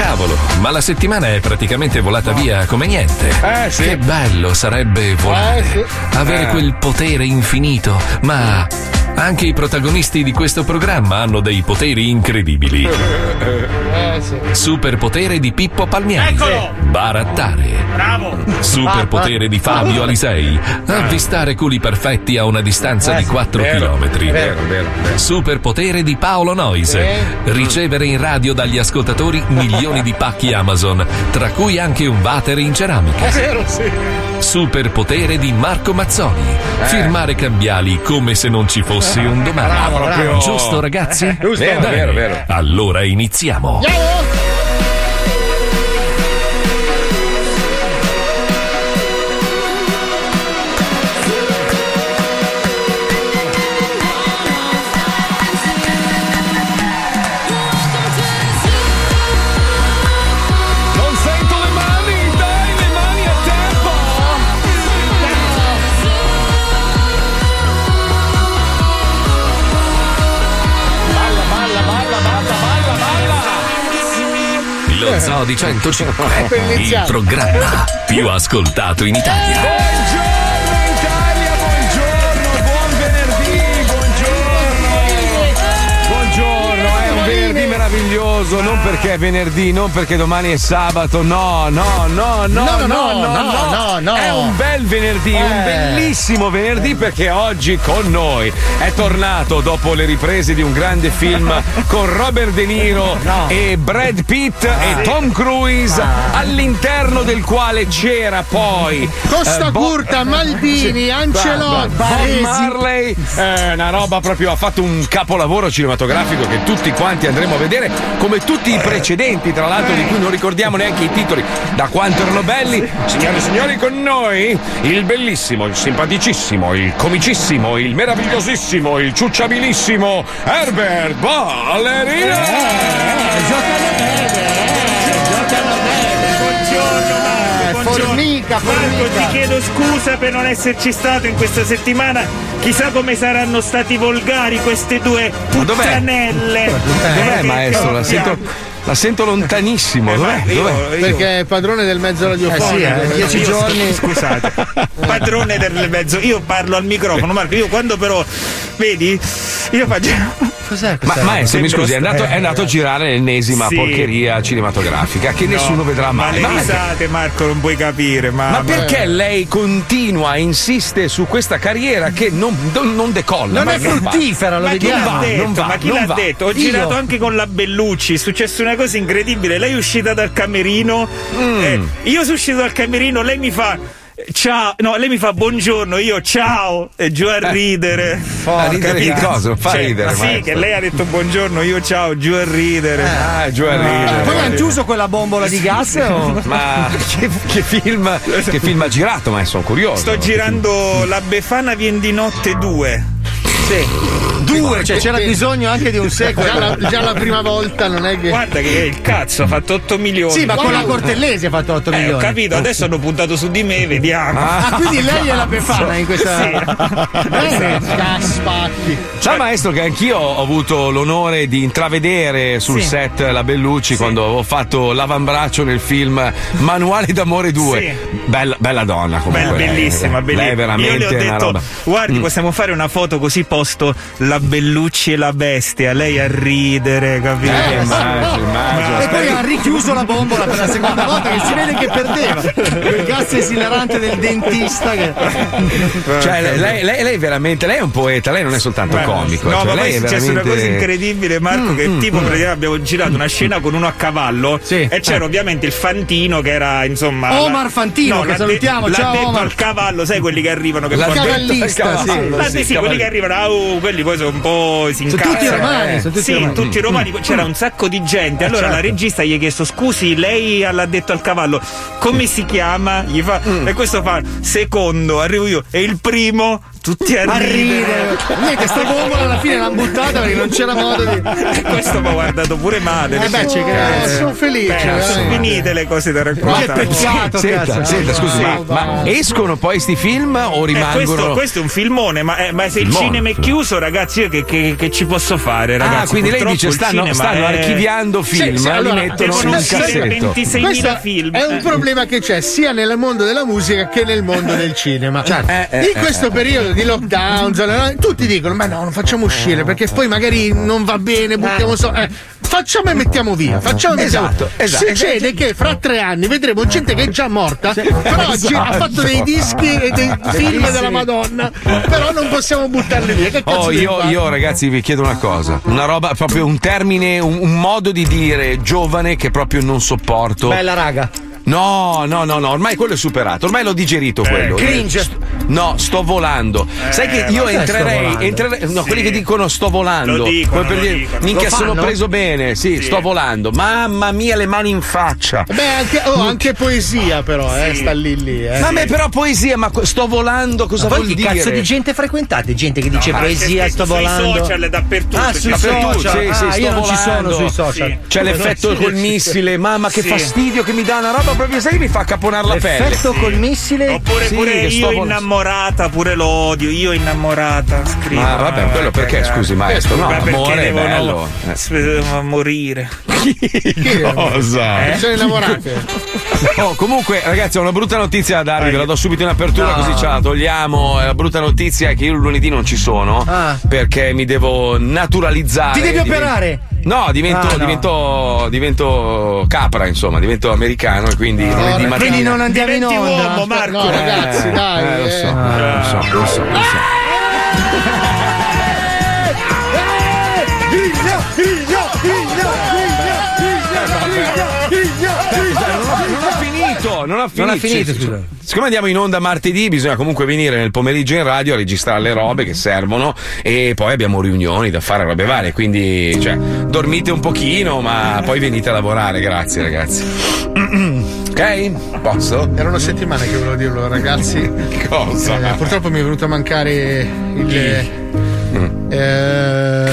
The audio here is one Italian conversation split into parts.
Cavolo, ma la settimana è praticamente volata via come niente. Eh, sì. Che bello sarebbe volare, Eh, sì. avere Eh. quel potere infinito, ma anche i protagonisti di questo programma hanno dei poteri incredibili. Eh, sì. Superpotere di Pippo Palmieri. Eccolo! Barattare. Bravo! Superpotere di Fabio Alisei. Avvistare culi perfetti a una distanza di 4 vero, km. Superpotere di Paolo Noise. Ricevere in radio dagli ascoltatori milioni di pacchi Amazon, tra cui anche un water in ceramica. È vero, sì. Superpotere di Marco Mazzoni. Firmare cambiali come se non ci fosse un domani. Bravo, proprio- Giusto, ragazzi? Giusto, Bene. vero, vero. Allora iniziamo. Non Zoo di 105, Ecco, il programma più ascoltato in Italia. Meraviglioso, non perché è venerdì, non perché domani è sabato, no, no, no, no, no, no, no, no, no. È un bel venerdì, un Eh. bellissimo venerdì perché oggi con noi è tornato dopo le riprese di un grande film con Robert De Niro e Brad Pitt e Tom Cruise all'interno del quale c'era poi Costa eh, Bo- Curta, Maldini, Sì, Ancelotti, Bob. Marley, eh, una roba proprio, ha fatto un capolavoro cinematografico che tutti quanti andremo a vedere, come tutti i precedenti, tra l'altro, di cui non ricordiamo neanche i titoli, da quanto erano belli. Signore e signori, con noi il bellissimo, il simpaticissimo, il comicissimo, il meravigliosissimo, il ciucciabilissimo Herbert Ballerina! Buongiorno Marco, buongiorno. formica, Marco, formica. ti chiedo scusa per non esserci stato in questa settimana. Chissà come saranno stati volgari queste due Ma dov'è? puttanelle. Dov'è Eh, maestro? La sento. La sento lontanissimo. Dov'è? Io- Dov'è? io- Perché è padrone del mezzo radiofonico. Eh sì, eh, dieci io- giorni. Scusate, padrone del mezzo. Io parlo al microfono, Marco. Io quando però, vedi, io faccio. Cos'è Ma maestro, mi scusi, è andato, è andato a girare l'ennesima Sì. porcheria cinematografica che nessuno vedrà Ma mai. le Ma, risate, Marco, non puoi capire. Ma, ma perché lei continua, insiste su questa carriera che non, non- non decolla? Non Ma è fruttifera, lo Ma chi vediamo. l'ha va, detto? non va, ma chi l'ha detto? Ho Io. girato anche con la Bellucci, è successa una cosa incredibile. Lei è uscita dal camerino. Mm. eh, io sono uscito dal camerino, lei mi fa. Ciao, no, lei mi fa buongiorno, io ciao, e giù a ridere. A ridere di cosa? Fa Cioè, ridere, Sì, maestro. che lei ha detto buongiorno, io ciao, giù a ridere. Ah, giù a ridere. Poi hanno chiuso quella bombola di gas o? Ma che, che film, che film ha girato? Ma sono curioso. Sto girando La Befana Vien di Notte 2. Due, cioè c'era bisogno anche di un sequel. Già la, già la prima volta non è che. Guarda che il cazzo ha fatto 8 milioni. Sì, ma con la Cortellesi ha fatto 8 Eh, ho milioni. capito, adesso hanno puntato su di me, vediamo. Ah, quindi lei è la Befana in questa. Eh, Caspatti. Sa maestro che anch'io ho avuto l'onore di intravedere sul Sì. set la Bellucci quando ho fatto l'avambraccio nel film Manuale d'amore 2. Sì. Bella, bella donna comunque. Bella, lei. bellissima, bellissima. Lei veramente Io le ho detto, roba. guardi, possiamo fare una foto così posto la Bellucci e la bestia, lei a ridere, capito? Eh, immagino, immagino. E poi ha richiuso la bombola per la seconda volta che si vede che perdeva. Quel gas esilarante del dentista che. Cioè, lei, lei, lei veramente, lei è un poeta, lei non è soltanto Beh, comico. No, cioè, ma poi è successa una cosa veramente- Mm, incredibile, Marco. che tipo, praticamente abbiamo girato una scena con uno a cavallo Sì. e c'era ovviamente il Fantino che era insomma. Omar la- Fantino, che l'ha salutiamo, l'ha ciao, detto Omar. al cavallo, sai quelli che arrivano che al Cavallista, cavallo, Ah, sì, sì, sì, quelli che arrivano ciao, quelli poi sono un po' si Sono tutti incazzano. romani, sono tutti sì, romani. tutti romani. Poi C'era un sacco di gente. Allora certo. la regista gli ha chiesto: Scusi, lei l'ha detto al cavallo, come si chiama? Gli fa, E questo fa: Secondo, arrivo io. E il primo, tutti a, A ridere. ridere. Niente, sta bombola alla fine l'hanno buttata perché non c'era modo di. E questo mi ha guardato pure male. Eh beh, credo. Eh, sono felice. beh, sono veramente. finite le cose da raccontare. peccato, Senta, senta, scusi, Sì. ma, ma escono poi sti film o Eh, rimangono? questo, questo è un filmone, ma, eh, ma se il Filmone, cinema è chiuso, ragazzi, io che, che- che ci posso fare? Ragazzi, ah, quindi lei Purtroppo dice il stanno, cinema stanno è- archiviando film, sì, e allora, li mettono in un cassetto. 26.000 Questo film. è un Eh. problema che c'è sia nel mondo della musica che nel mondo del cinema. Eh, eh, In questo periodo di lockdown, zona- tutti dicono: Ma no, non facciamo uscire perché poi magari non va bene, buttiamo so. eh, facciamo e mettiamo via. Facciamo e mettiamo Esatto, via. esatto. Succede che fra tre anni vedremo gente che è già morta, però oggi ha fatto dei dischi e dei film della Madonna, però non possiamo buttarli via. Che cazzo Oh, io, io, ragazzi vi chiedo una cosa, una roba, proprio un termine, un, un modo di dire giovane che proprio non sopporto. Bella raga. No, no, no, no, ormai quello è superato, ormai l'ho digerito quello. cringe. No, sto volando. Sai che io ma che sto entrerei, volando? entrerei- no, Sì. quelli che dicono sto volando. Lo dicono, come per lo dire, dicono. minchia Lo sono preso bene, sì, sto volando. Mamma mia, le mani in faccia. Beh, anche, oh, anche poesia, però, eh, sta lì lì. Eh. Ma me però poesia, ma sto volando, cosa Voi vuol che dire? cazzo di gente frequentate? Gente che dice Ma poesia, sto scritto volando. Sui social dappertutto. Ah, sui Dappertutto, social. sì, sì, ah, sto io non ci sono volando. sui social. Sì. C'è l'effetto col missile, mamma che Sì. fastidio che mi dà una roba proprio, sai che mi fa caponare la pelle. Effetto col missile. Oppure Sì, pure io innamorata, pure l'odio, io innamorata. Scrivo. Ma vabbè, Ah, quello perché, cagare. scusi, maestro? No, perché amore è devono bello. Eh. s- morire. Cosa? Sono innamorate. Oh, comunque, ragazzi, ho una brutta notizia da darvi, ve la do subito in apertura, così ce la togliamo. Eh, La brutta notizia è che io il lunedì non ci sono Ah. perché mi devo naturalizzare. Ti devi operare? No, divento, Ah, no. divento, divento capra, insomma, divento americano e quindi lunedì mattina. Quindi non andiamo in onda. uomo, Marco. No, ragazzi, dai. Eh, lo eh. so, lo so, lo so, lo so. Non non ha finito. Non ha finito, Sì, scusa. Siccome andiamo in onda martedì, bisogna comunque venire nel pomeriggio in radio a registrare le robe che servono e poi abbiamo riunioni da fare, robe varie. Quindi, cioè, dormite un pochino, ma poi venite a lavorare. Grazie, ragazzi. ok? Posso? Erano settimane che volevo dirlo, ragazzi. Cosa? Eh, purtroppo mi è venuto a mancare il. Eh,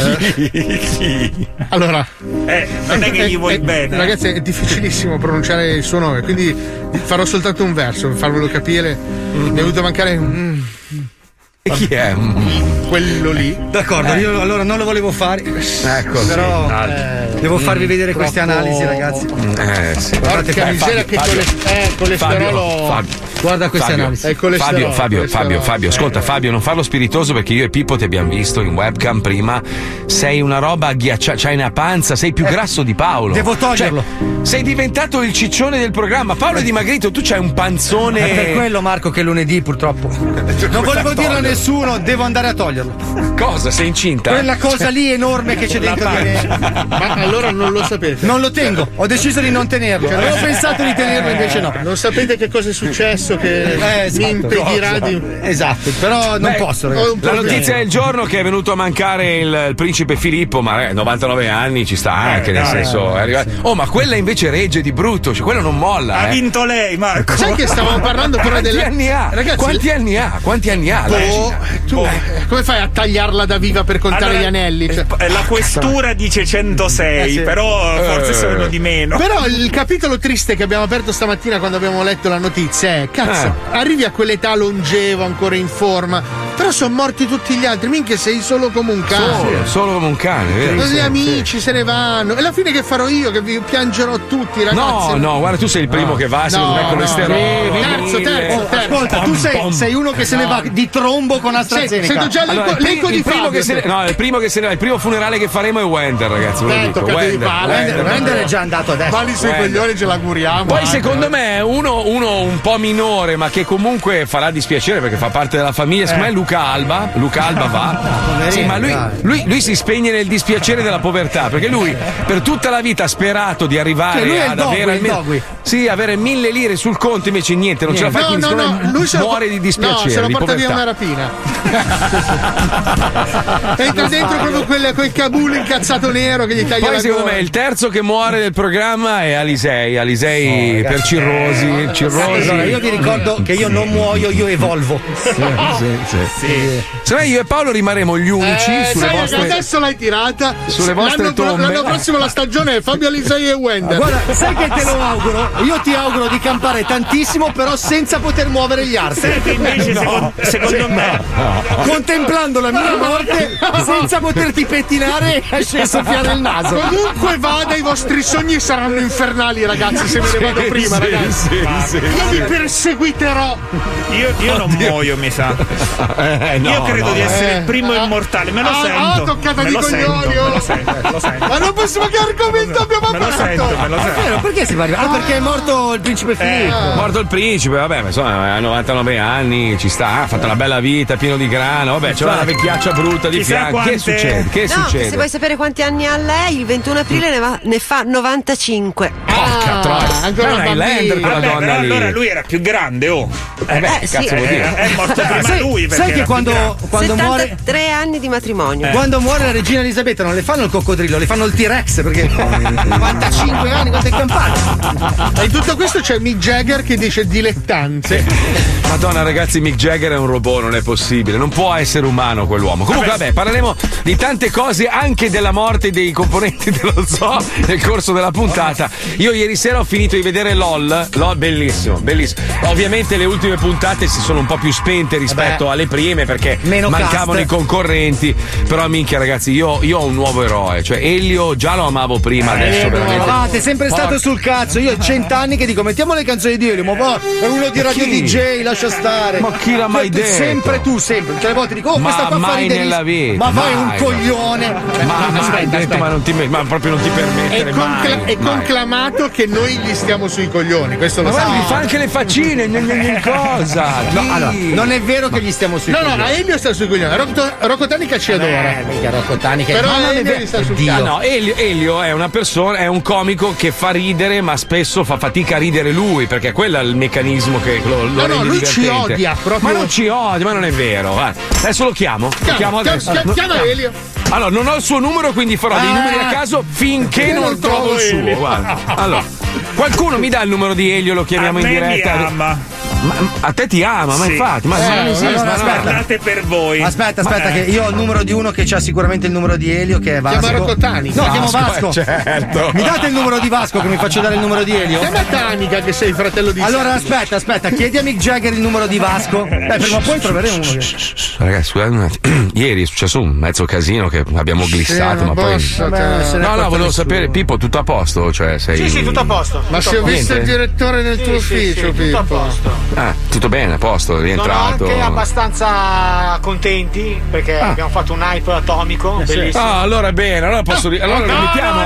allora, Eh, non è che gli vuoi eh, bene. Ragazzi, è difficilissimo pronunciare il suo nome, quindi farò soltanto un verso per farvelo capire. Mi è venuto a mancare mm, E chi è? Quello lì. D'accordo, io allora non lo volevo fare. Ecco, sì. Però Eh, devo farvi vedere queste troppo- analisi, ragazzi. Eh, sì. Porca Eh, miseria, che Fabio. cole- eh, colesterolo. Fabio. Guarda queste Fabio. analisi. È il colesterolo. Fabio, Fabio, colesterolo. Fabio, Fabio, ascolta Fabio, non farlo spiritoso perché io e Pippo ti abbiamo visto in webcam prima. Sei una roba agghiacciata, c'hai una panza, sei più grasso di Paolo. devo toglierlo. Cioè, sei diventato il ciccione del programma. Paolo è dimagrito, tu c'hai un panzone. È per quello, Marco, che lunedì purtroppo. Non volevo dirlo a nessuno, devo andare a toglierlo. Cosa? Sei incinta? Quella cosa lì enorme che c'è dentro di me. Ma allora non lo sapete. Non lo tengo, ho deciso di non tenerlo. Avevo pensato di tenerlo, invece no. Non sapete che cosa è successo che Eh, esatto. mi impedirà di. Esatto, però non Beh, posso, ragazzi. La notizia del giorno che è venuto a mancare il, il principe Filippo, ma eh, 99 anni ci sta anche, nel senso. è arrivato- Oh, ma quella invece regge di brutto, cioè quello non molla. Ha eh. vinto lei, Marco. Sai che stavamo parlando però Quanti delle. anni ha? Ragazzi, Quanti anni ha? Quanti anni ha? la Oh, regina? tu eh, come fai a tagliarla da viva per contare Allora, gli anelli? Cioè- eh, La questura dice 106, Eh, sì. però forse Eh. sono di meno. Però il capitolo triste che abbiamo aperto stamattina quando abbiamo letto la notizia è: cazzo, Eh. arrivi a quell'età longevo, ancora in forma, però sono morti tutti gli altri, minchia sei solo come un cane. Solo, solo come un cane, vero? Così Sì, amici se ne vanno. E alla fine che farò io? Che vi piangerò tutti, sì. ragazzi. No, no, guarda, tu sei il primo che va, secondo No, me, con le no, steroidi. no. Terzo, terzo, Oh, terzo. ascolta, tu sei, sei uno che se ne va di trombo con Sei- AstraZeneca. sento già Allora, l'eco, il, di primo Fabio. che se ne, no, il primo che se il primo funerale che faremo è Wender, ragazzi. Lo Eh, dico. Wender. Wender. Wender è già andato adesso. Mali sui coglioni ce l'auguriamo. Poi anche. secondo me uno, uno un po' minore ma che comunque farà dispiacere perché fa parte della famiglia, secondo me è Luca Alba. Luca Alba va. Sì, ma lui, lui- lui si spegne nel dispiacere della povertà perché lui per tutta la vita ha sperato di arrivare Cioè, ad Dogui, avere almeno- sì, avere mille lire sul conto invece niente, non ce la fa No, no, no, me lui se lo muore po- di dispiacere. No, se lo di porta via povertà. una rapina. Entra dentro proprio quel, quel Kabul incazzato nero che gli taglia Poi la secondo gola. me il terzo che muore del programma è Alisei, Alisei per cirrosi, cirrosi. Allora, io vi ricordo che io non muoio, io evolvo. Sì, sì, sì. Se no io e Paolo rimarremo gli unici Eh, sulle sai, vostre adesso l'hai tirata. sulle vostre l'anno, tombe. l'anno prossimo la stagione è Fabio Alisei e Wender. Guarda, sai che te lo auguro? Io ti auguro di campare tantissimo, però senza poter muovere gli arti. Sai che invece secondo, secondo me Contemplando la mia morte senza poterti pettinare e soffiare il naso. Comunque vada, i vostri sogni saranno infernali, ragazzi. Se me ne vado prima, ragazzi. Io vi perseguiterò. io, io non muoio, mi sa. Eh, no, io credo no, di essere eh. il primo immortale, me lo Ah, sento. ah, toccata me di coglioni, oh. lo sento, me lo sento. Ma non possiamo che argomento abbiamo Me lo sento, me fatto. lo sento. Vero, perché si va arrivando? Ah, perché è morto il principe Filippo. Morto il principe, vabbè, ma insomma, ha 99 anni, ci sta, ha fatto una bella vita, pieno di grano, vabbè, c'è una vecchiaccia brutta di Chissà fianco. Che quante- succede? Che No, succede? se vuoi sapere quanti anni ha lei, il 21 aprile ne, va- ne fa 95. Porca troia. ancora un Highlander quella Vabbè, donna però lì. allora lui era più grande, oh. Eh beh, Eh, che sì, cazzo vuol Eh, dire? è morto prima sai, lui sai che quando, quando muore 73 anni di matrimonio. quando muore la regina Elisabetta non le fanno il coccodrillo, le fanno il T-Rex perché 95 anni quanto è campato. E in tutto questo c'è Mick Jagger che dice dilettante. Madonna, ragazzi, Mick Jagger è un robot, non è possibile. Non può essere umano quell'uomo. Comunque, vabbè, parleremo di tante cose, anche della morte dei componenti dello zoo nel corso della puntata. Io ieri sera ho finito di vedere LOL. LOL, bellissimo, bellissimo. Ovviamente le ultime puntate si sono un po' più spente rispetto alle prime perché mancavano cast. i concorrenti. Però, minchia, ragazzi, io, io ho un nuovo eroe. Cioè, Elio già lo amavo prima, adesso veramente. Ah, sei sempre stato Porca- sul cazzo. Io ho cent'anni che dico mettiamo le canzoni di Elio, ma è uno di radio chi? DJ, lascia stare. Ma chi l'ha mai Tu- detto? Sempre tu, sempre. Tutte le volte dico, oh, Ma questa qua fa mai ridere. nella vita, Ma vai un mai, coglione. Cioè, Ma, no, mai detto, ma, non ti, ma proprio non ti È, permettere concla- mai. è mai. conclamato che noi gli stiamo sui coglioni. Questo lo Ma guarda, sai. mi fa anche le faccine, gna, gna, cosa? No, allora, non è vero che gli stiamo sui No, no, coglioni. a Elio sta sui coglioni. Rocco, Rocco Tanica ci adora. Eh, mica Rocco Tani che Però no, è Elio gli sta Dio. Ah, no, Elio, Elio è una persona, è un comico che fa ridere, ma spesso fa fatica a ridere lui, perché quello è il meccanismo che lo, lo No, no, lui ci divertente. odia, proprio. Ma non ci odia, ma non è vero. Adesso lo chiamo. Lo Chiama, chiamo chiama- adesso. chiama- No, chiama Elio. Allora, non ho il suo numero, quindi farò dei Ah. numeri a caso finché Non non trovo il suo. Guarda. Allora, qualcuno mi dà il numero di Elio, lo chiamiamo in me mi diretta. ama. Ma, a te ti ama, ma Sì. infatti, ma Eh, non esiste. allora, aspetta. Per voi. Aspetta, aspetta, Ma- che io ho il numero di uno che ha sicuramente il numero di Elio, che è Vasco. Chiama Rocco Tani. No, chiamo Vasco, eh, certo. Mi date il numero di Vasco che mi faccio dare il numero di Elio? Chiama Tanica che sei il fratello di Allora aspetta, aspetta, chiedi a Mick Jagger il numero di Vasco. Beh, prima o poi troveremo uno. che- Ragazzi, scusate un attimo. Ieri è successo un mezzo casino che abbiamo glissato, Sì, ma poi. Vabbè, ne No, no, volevo sapere, Pippo, tutto a posto? Cioè, sei. Sì, sì, tutto a posto. Ma se ho visto il direttore nel tuo Sì, sì, ufficio, sì, tutto a Pippo. posto. Ah, tutto bene, a posto, Sono rientrato. anche abbastanza contenti perché abbiamo fatto un hype atomico, bellissimo. Ah, allora bene, allora posso. Allora lo mettiamo.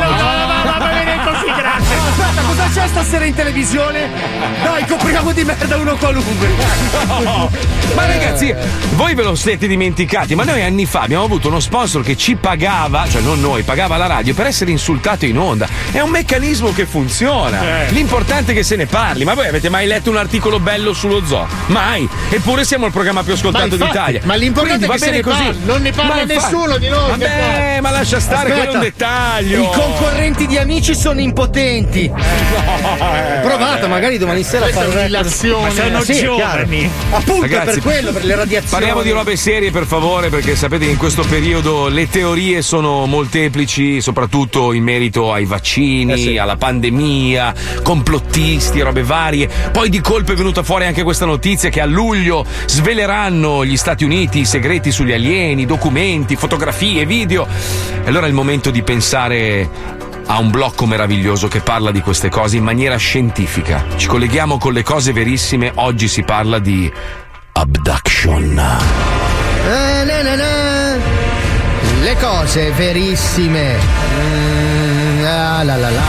Aspetta, cosa c'è stasera in televisione? Dai, copriamo di merda uno qualunque. Ma ragazzi, voi ve lo siete dimenticati, ma noi anni fa abbiamo avuto uno sponsor che ci pagava, cioè non noi, pagava la radio per essere insultato in onda. È un meccanismo che funziona. L'importante è che se ne parli. Ma voi avete mai letto un articolo bello sullo zoo? Mai. Eppure siamo il programma più ascoltato infatti, d'Italia. ma l'importante Quindi è va che se bene ne così. parli, non ne parla nessuno di noi, Vabbè, ma lascia stare, quello è un Aspetta. dettaglio. I concorrenti di amici sono impotenti. Provate, magari domani sera Questa fare un'illazione. Sono Sì, giovani. Appunto, Ragazzi, per quello, per le radiazioni. Parliamo di robe serie per favore perché sapete che in questo periodo le teorie sono molteplici, soprattutto in merito ai vaccini, alla pandemia, complottisti, robe varie. Poi di colpo è venuta fuori anche questa notizia che a luglio sveleranno gli Stati Uniti i segreti sugli alieni, documenti, fotografie, video. E allora è il momento di pensare a un blocco meraviglioso che parla di queste cose in maniera scientifica. Ci colleghiamo con le cose verissime, oggi si parla di abduction. Eh, na, na, na. Le cose verissime. Mm, ah, la, la, la.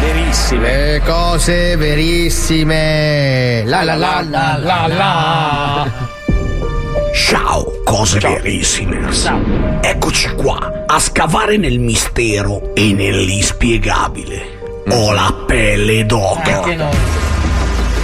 Verissime. Le cose verissime. La la la la la la. Ciao. Cose verissime. Eccoci qua, a scavare nel mistero e nell'inspiegabile. Ho la pelle d'oca.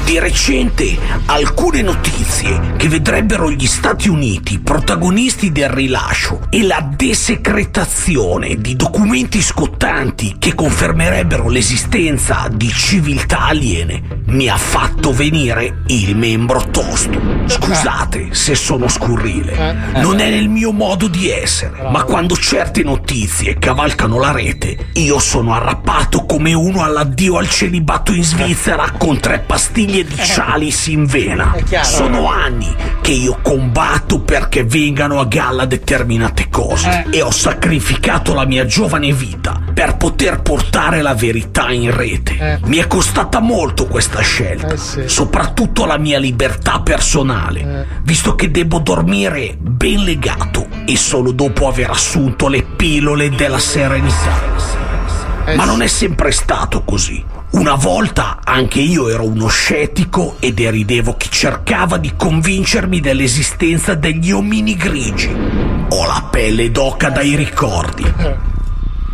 Di recente alcune notizie che vedrebbero gli Stati Uniti protagonisti del rilascio e la desecretazione di documenti scottanti che confermerebbero l'esistenza di civiltà aliene mi ha fatto venire il membro tosto. Scusate se sono scurrile, non è nel mio modo di essere, ma quando certe notizie cavalcano la rete, io sono arrappato come uno all'addio al celibato in Svizzera con tre pastiglie di Cialis in vena. Chiaro. Sono anni che io combatto perché vengano a galla determinate cose e ho sacrificato la mia giovane vita per poter portare la verità in rete. Mi è costata molto questa scelta, soprattutto la mia libertà personale, visto che devo dormire ben legato e solo dopo aver assunto le pillole della serenità. Ma non è sempre stato così. Una volta anche io ero uno scettico e deridevo chi cercava di convincermi dell'esistenza degli omini grigi. Ho la pelle d'oca dai ricordi.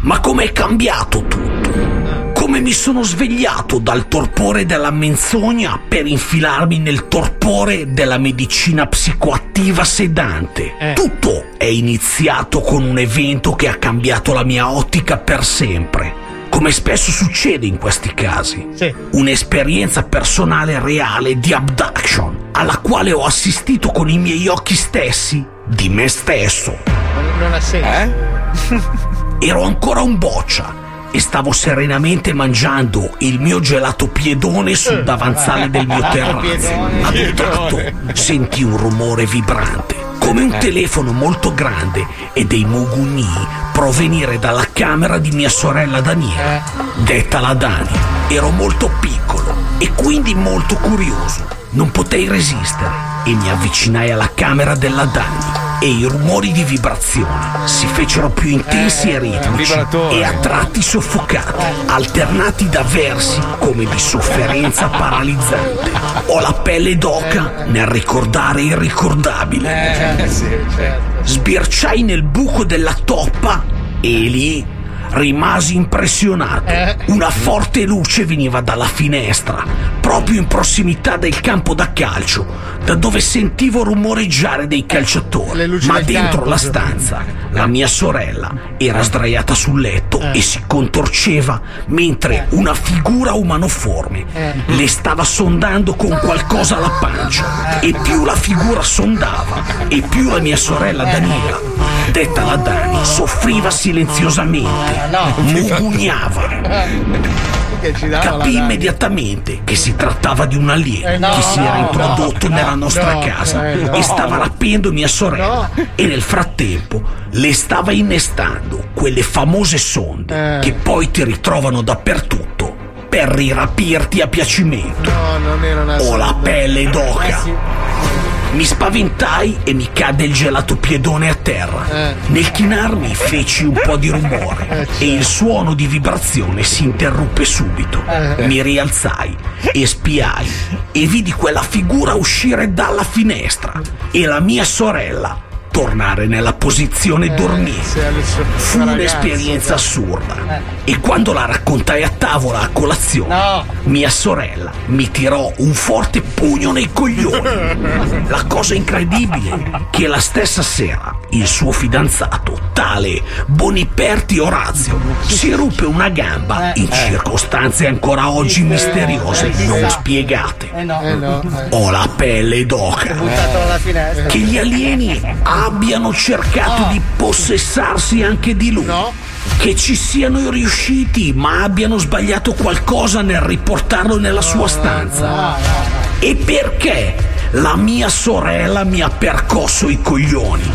Ma com'è cambiato tutto? Come mi sono svegliato dal torpore della menzogna per infilarmi nel torpore della medicina psicoattiva sedante. Tutto è iniziato con un evento che ha cambiato la mia ottica per sempre. Come spesso succede in questi casi. Un'esperienza personale reale di abduction, alla quale ho assistito con i miei occhi stessi di me stesso. Non ha senso. Ero ancora un boccia e stavo serenamente mangiando il mio gelato piedone sul davanzale del mio terrazzo. Ad un tratto sentì un rumore vibrante, come un telefono molto grande e dei mugugni provenire dalla camera di mia sorella Daniela, detta la Dani. Ero molto piccolo e quindi molto curioso. Non potei resistere e mi avvicinai alla camera della Dani e i rumori di vibrazione si fecero più intensi e ritmici e a tratti soffocati, alternati da versi come di sofferenza paralizzante. Ho la pelle d'oca nel ricordare il ricordabile. Sbirciai nel buco della toppa e lì rimasi impressionato. Una forte luce veniva dalla finestra, proprio in prossimità del campo da calcio, da dove sentivo rumoreggiare dei calciatori. Ma dentro campo, la stanza, la mia sorella era sdraiata sul letto e si contorceva mentre una figura umanoforme le stava sondando con qualcosa la pancia. E più la figura sondava, e più la mia sorella Daniela, detta la Dani, soffriva silenziosamente, mugugnava. Dava la Capì immediatamente che si trattava di un alieno Eh, no, che si era no, introdotto no, nella nostra no, casa eh, no. e stava rapendo mia sorella. E nel frattempo le stava innestando quelle famose sonde Eh. che poi ti ritrovano dappertutto per rirapirti a piacimento. No, non era una Ho la pelle d'oca. Eh, sì. Mi spaventai e mi cadde il gelato piedone a terra. Eh. Nel chinarmi feci un po' di rumore e il suono di vibrazione si interruppe subito. Eh. Mi rialzai e spiai e vidi quella figura uscire dalla finestra e la mia sorella tornare nella posizione dormiente. Fu un'esperienza assurda e quando la raccontai a tavola a colazione, mia sorella mi tirò un forte pugno nei coglioni. La cosa incredibile è che la stessa sera il suo fidanzato, tale Boniperti Orazio, si ruppe una gamba in circostanze ancora oggi misteriose e non spiegate. Eh no. Eh no, eh. Ho la pelle d'oca. Che gli alieni abbiano cercato di possessarsi anche di lui. Che ci siano riusciti, ma abbiano sbagliato qualcosa nel riportarlo nella sua stanza. E perché la mia sorella mi ha percosso i coglioni?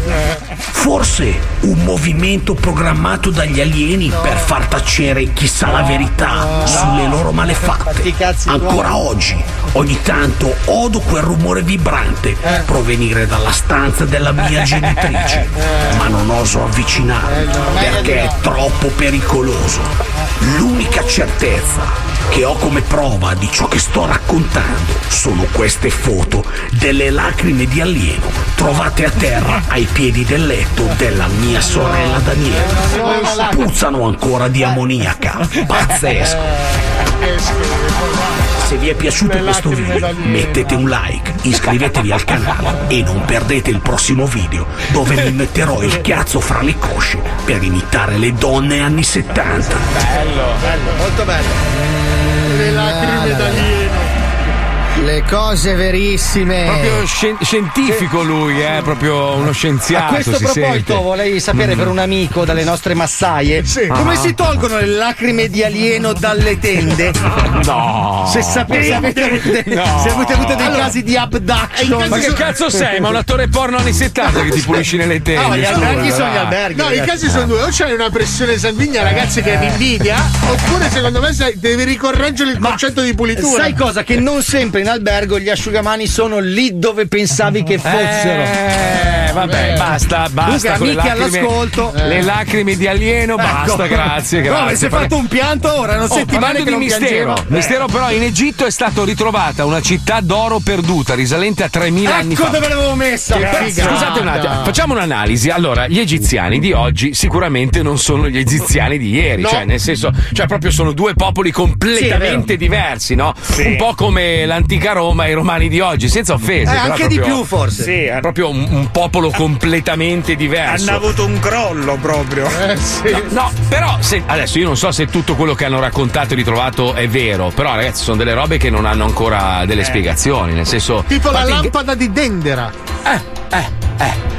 Forse un movimento programmato dagli alieni per far tacere chissà la verità sulle loro malefatte. Ancora oggi, ogni tanto odo quel rumore vibrante provenire dalla stanza della mia genitrice, ma non oso avvicinarmi perché è troppo pericoloso. L'unica certezza che ho come prova di ciò che sto raccontando sono queste foto delle lacrime di alieno trovate a terra ai piedi del letto della mia sorella Daniela. Puzzano ancora di ammoniaca. Pazzesco. Se vi è piaciuto questo video mettete un like, iscrivetevi al canale e non perdete il prossimo video dove mi metterò il cazzo fra le cosce per imitare le donne anni 70. Bello, bello, molto bello. Le lacrime d'alieno. Le cose verissime. Proprio scien- scientifico lui, eh, proprio uno scienziato. A questo si proposito sente. vorrei sapere Mm. per un amico dalle nostre massaie come Ah. si tolgono le lacrime di alieno dalle tende? No. Se sapete, se avete, No. se avete avuto dei Allora, casi di abduction. Ma che cazzo sei? Ma un attore porno anni 70 che ti pulisci nelle tende? No, gli alberghi sono gli alberghi. No, i ragazzi. casi sono due: o c'hai una pressione sanguigna, ragazzi, che mi invidia, oppure secondo me devi ricorreggere il concetto di pulitura. Sai cosa? Che non sempre in albergo gli asciugamani sono lì dove pensavi che fossero. Eh, vabbè, basta, basta. Comunque, con le amiche lacrime- all'ascolto. Le lacrime di alieno, basta, Ecco. grazie, No, grazie. ma si è fatto un pianto ora, non Oh, settimane che di non mistero, piangeva. mistero però in Egitto è stata ritrovata una città d'oro perduta risalente a 3000 anni Ecco fa. dove l'avevo messa. Scusate un attimo, facciamo un'analisi. Allora, gli egiziani di oggi sicuramente non sono gli egiziani di ieri, No. cioè nel senso, cioè proprio sono due popoli completamente diversi, no? Un po' come l'antica Roma e i romani di oggi, senza offese. Eh, anche di proprio- più, forse. Sì, È proprio un, un popolo completamente diverso. hanno avuto un crollo proprio. No, no, però se- adesso io non so se tutto quello che hanno raccontato e ritrovato è vero, però ragazzi sono delle robe che non hanno ancora delle spiegazioni, nel senso... Tipo la lampada di Dendera.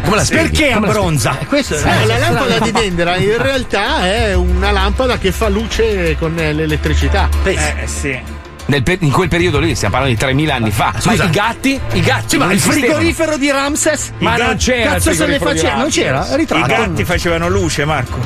come la spieghi? Perché Come la abbronza? Questo Eh, la lampada di Dendera in realtà è una lampada che fa luce con eh, l'elettricità. Eh, sì. Pe- in quel periodo lì, stiamo parlando di 3000 anni fa. Ma Scusa. i gatti? I gatti Sì, ma il frigorifero di Ramses? Ma I non c'era Cazzo se ne faceva? Non c'era? I Ritratto. gatti facevano luce, Marco.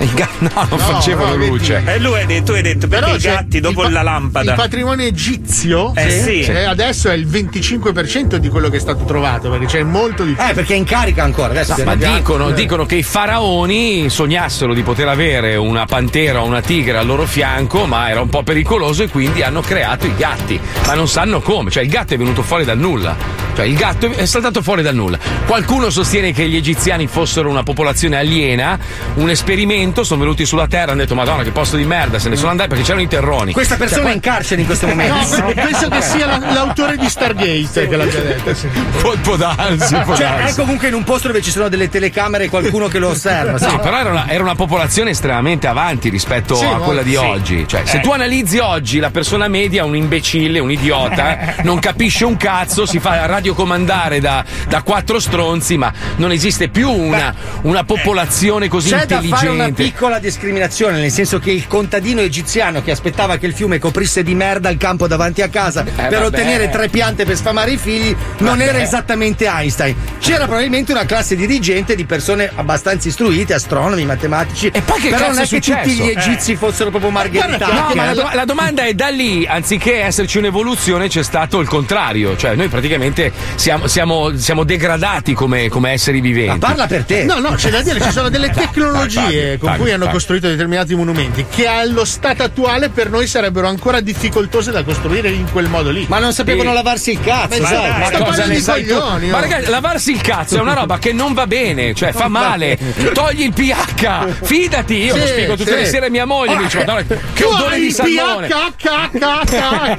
I ga- no, non facevano no, luce. E lui hai detto, hai detto perché Però i gatti dopo pa- la lampada. Il patrimonio egizio Eh, sì. eh, adesso è il 25% di quello che è stato trovato, perché c'è molto di più. Eh, perché è in carica ancora. Adesso No, ma dicono, eh. dicono che i faraoni sognassero di poter avere una pantera o una tigre al loro fianco, ma era un po' pericoloso e quindi hanno creato i gatti. Ma non sanno come, cioè il gatto è venuto fuori dal nulla. Cioè il gatto è saltato fuori dal nulla. Qualcuno sostiene che gli egiziani fossero una popolazione aliena, un esperimento, sono venuti sulla Terra e hanno detto Madonna che posto di merda, se ne sono andati perché c'erano i terroni. Questa persona Cioè, è in carcere in questo momento. No, pe- penso che sia la- l'autore di Stargate che l'abbia detto. sì. Può, può darsi, può Cioè, darsi. è comunque in un posto dove ci sono delle telecamere e qualcuno che lo osserva. sì. No, però era una, era una popolazione estremamente avanti rispetto Sì, a quella di sì. oggi. Cioè, se Eh. tu analizzi oggi la persona media, un imbecille, un idiota, non capisce un cazzo, si fa radiocomandare da, da quattro stronzi, ma non esiste più una, una popolazione così C'è intelligente. Piccola discriminazione, nel senso che il contadino egiziano che aspettava che il fiume coprisse di merda il campo davanti a casa per vabbè. ottenere tre piante per sfamare i figli non era esattamente Einstein. C'era probabilmente una classe dirigente di persone abbastanza istruite, astronomi, matematici. E poi che Però cazzo non è è che tutti successo? gli egizi fossero proprio No, margheritati. ma la, eh. do- la domanda è da lì, anziché esserci un'evoluzione, c'è stato il contrario. Cioè, noi praticamente siamo, siamo- siamo degradati come, come esseri viventi. Ma parla per te. No, no, c'è da dire, ci sono delle Dai, tecnologie dai, con dai, cui dai, hanno costruito determinati monumenti che allo stato attuale per noi sarebbero ancora difficoltose da costruire in quel modo lì. Ma non sapevano lavarsi il cazzo, Ma sai? Ma sto cosa parlando ne di sai tu? coglioni, Ma oh. ragazzi, lavarsi il cazzo è una roba che non va bene, cioè fa male. Togli il pH, fidati, io lo Sì, spiego tutte sì. le sere a mia moglie, mi dice, Madonna, che Tu odore di salmone. PHHHH.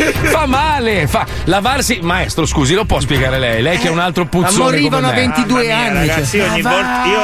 Fa male, fa lavarsi, maestro, scusi, lo può spiegare lei? Lei che è un altro puzzone morivano come a me. 22 Mamma mia, anni. Ragazzi, cioè. io ogni, Ma volta, io,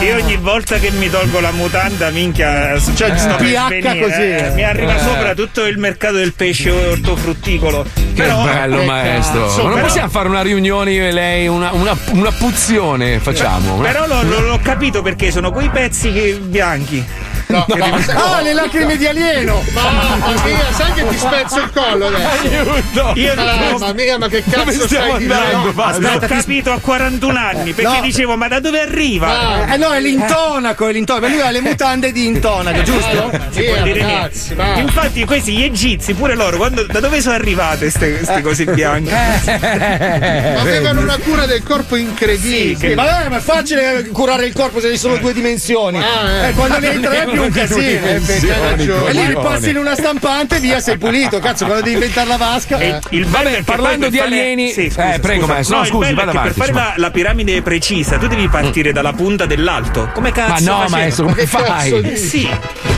io ogni volta che mi tolgo la mutanda, minchia, cioè, il sto pH svenire, così. eh, mi arriva Eh. sopra tutto il mercato del pesce ortofrutticolo. Che Però, bello, eh, maestro. cazzo, Ma non però- possiamo fare una riunione io e lei, una, una, una puzione facciamo. una- Però l'ho- l'ho capito perché sono quei pezzi che- bianchi. Ah, le lacrime di alieno! Mamma mia, sai che ti spezzo il collo adesso? Aiuto! Io Mamma mia, ma che cazzo stiamo stai andando? dicendo? Basta. l'ho capito a 41 anni perché No. dicevo ma da dove arriva? Eh no, è l'intonaco, è l'intonaco. Lui ha le mutande di intonaco, giusto? Si può Via, dire ragazzi. Infatti questi gli egizi, pure loro, quando- da dove sono arrivate queste cose bianche? Avevano una cura del corpo incredibile. Sì, ma, eh, ma è facile curare il corpo se ci sono due dimensioni. Ah, eh. Eh, quando ne hai tre, più un casino. dimensioni, E lì li coglioni. passi in una stampante, via, sei pulito. Cazzo, quando devi inventare la vasca. E il bello è che parlando di fare- alieni- Sì, eh, scusa, prego, scusa. maestro, No, no, scusi, vada che avanti, per fare la, la piramide precisa, tu devi partire dalla punta dell'alto. Come cazzo? Ma no, facevano? maestro, come fai? Eh, Sì.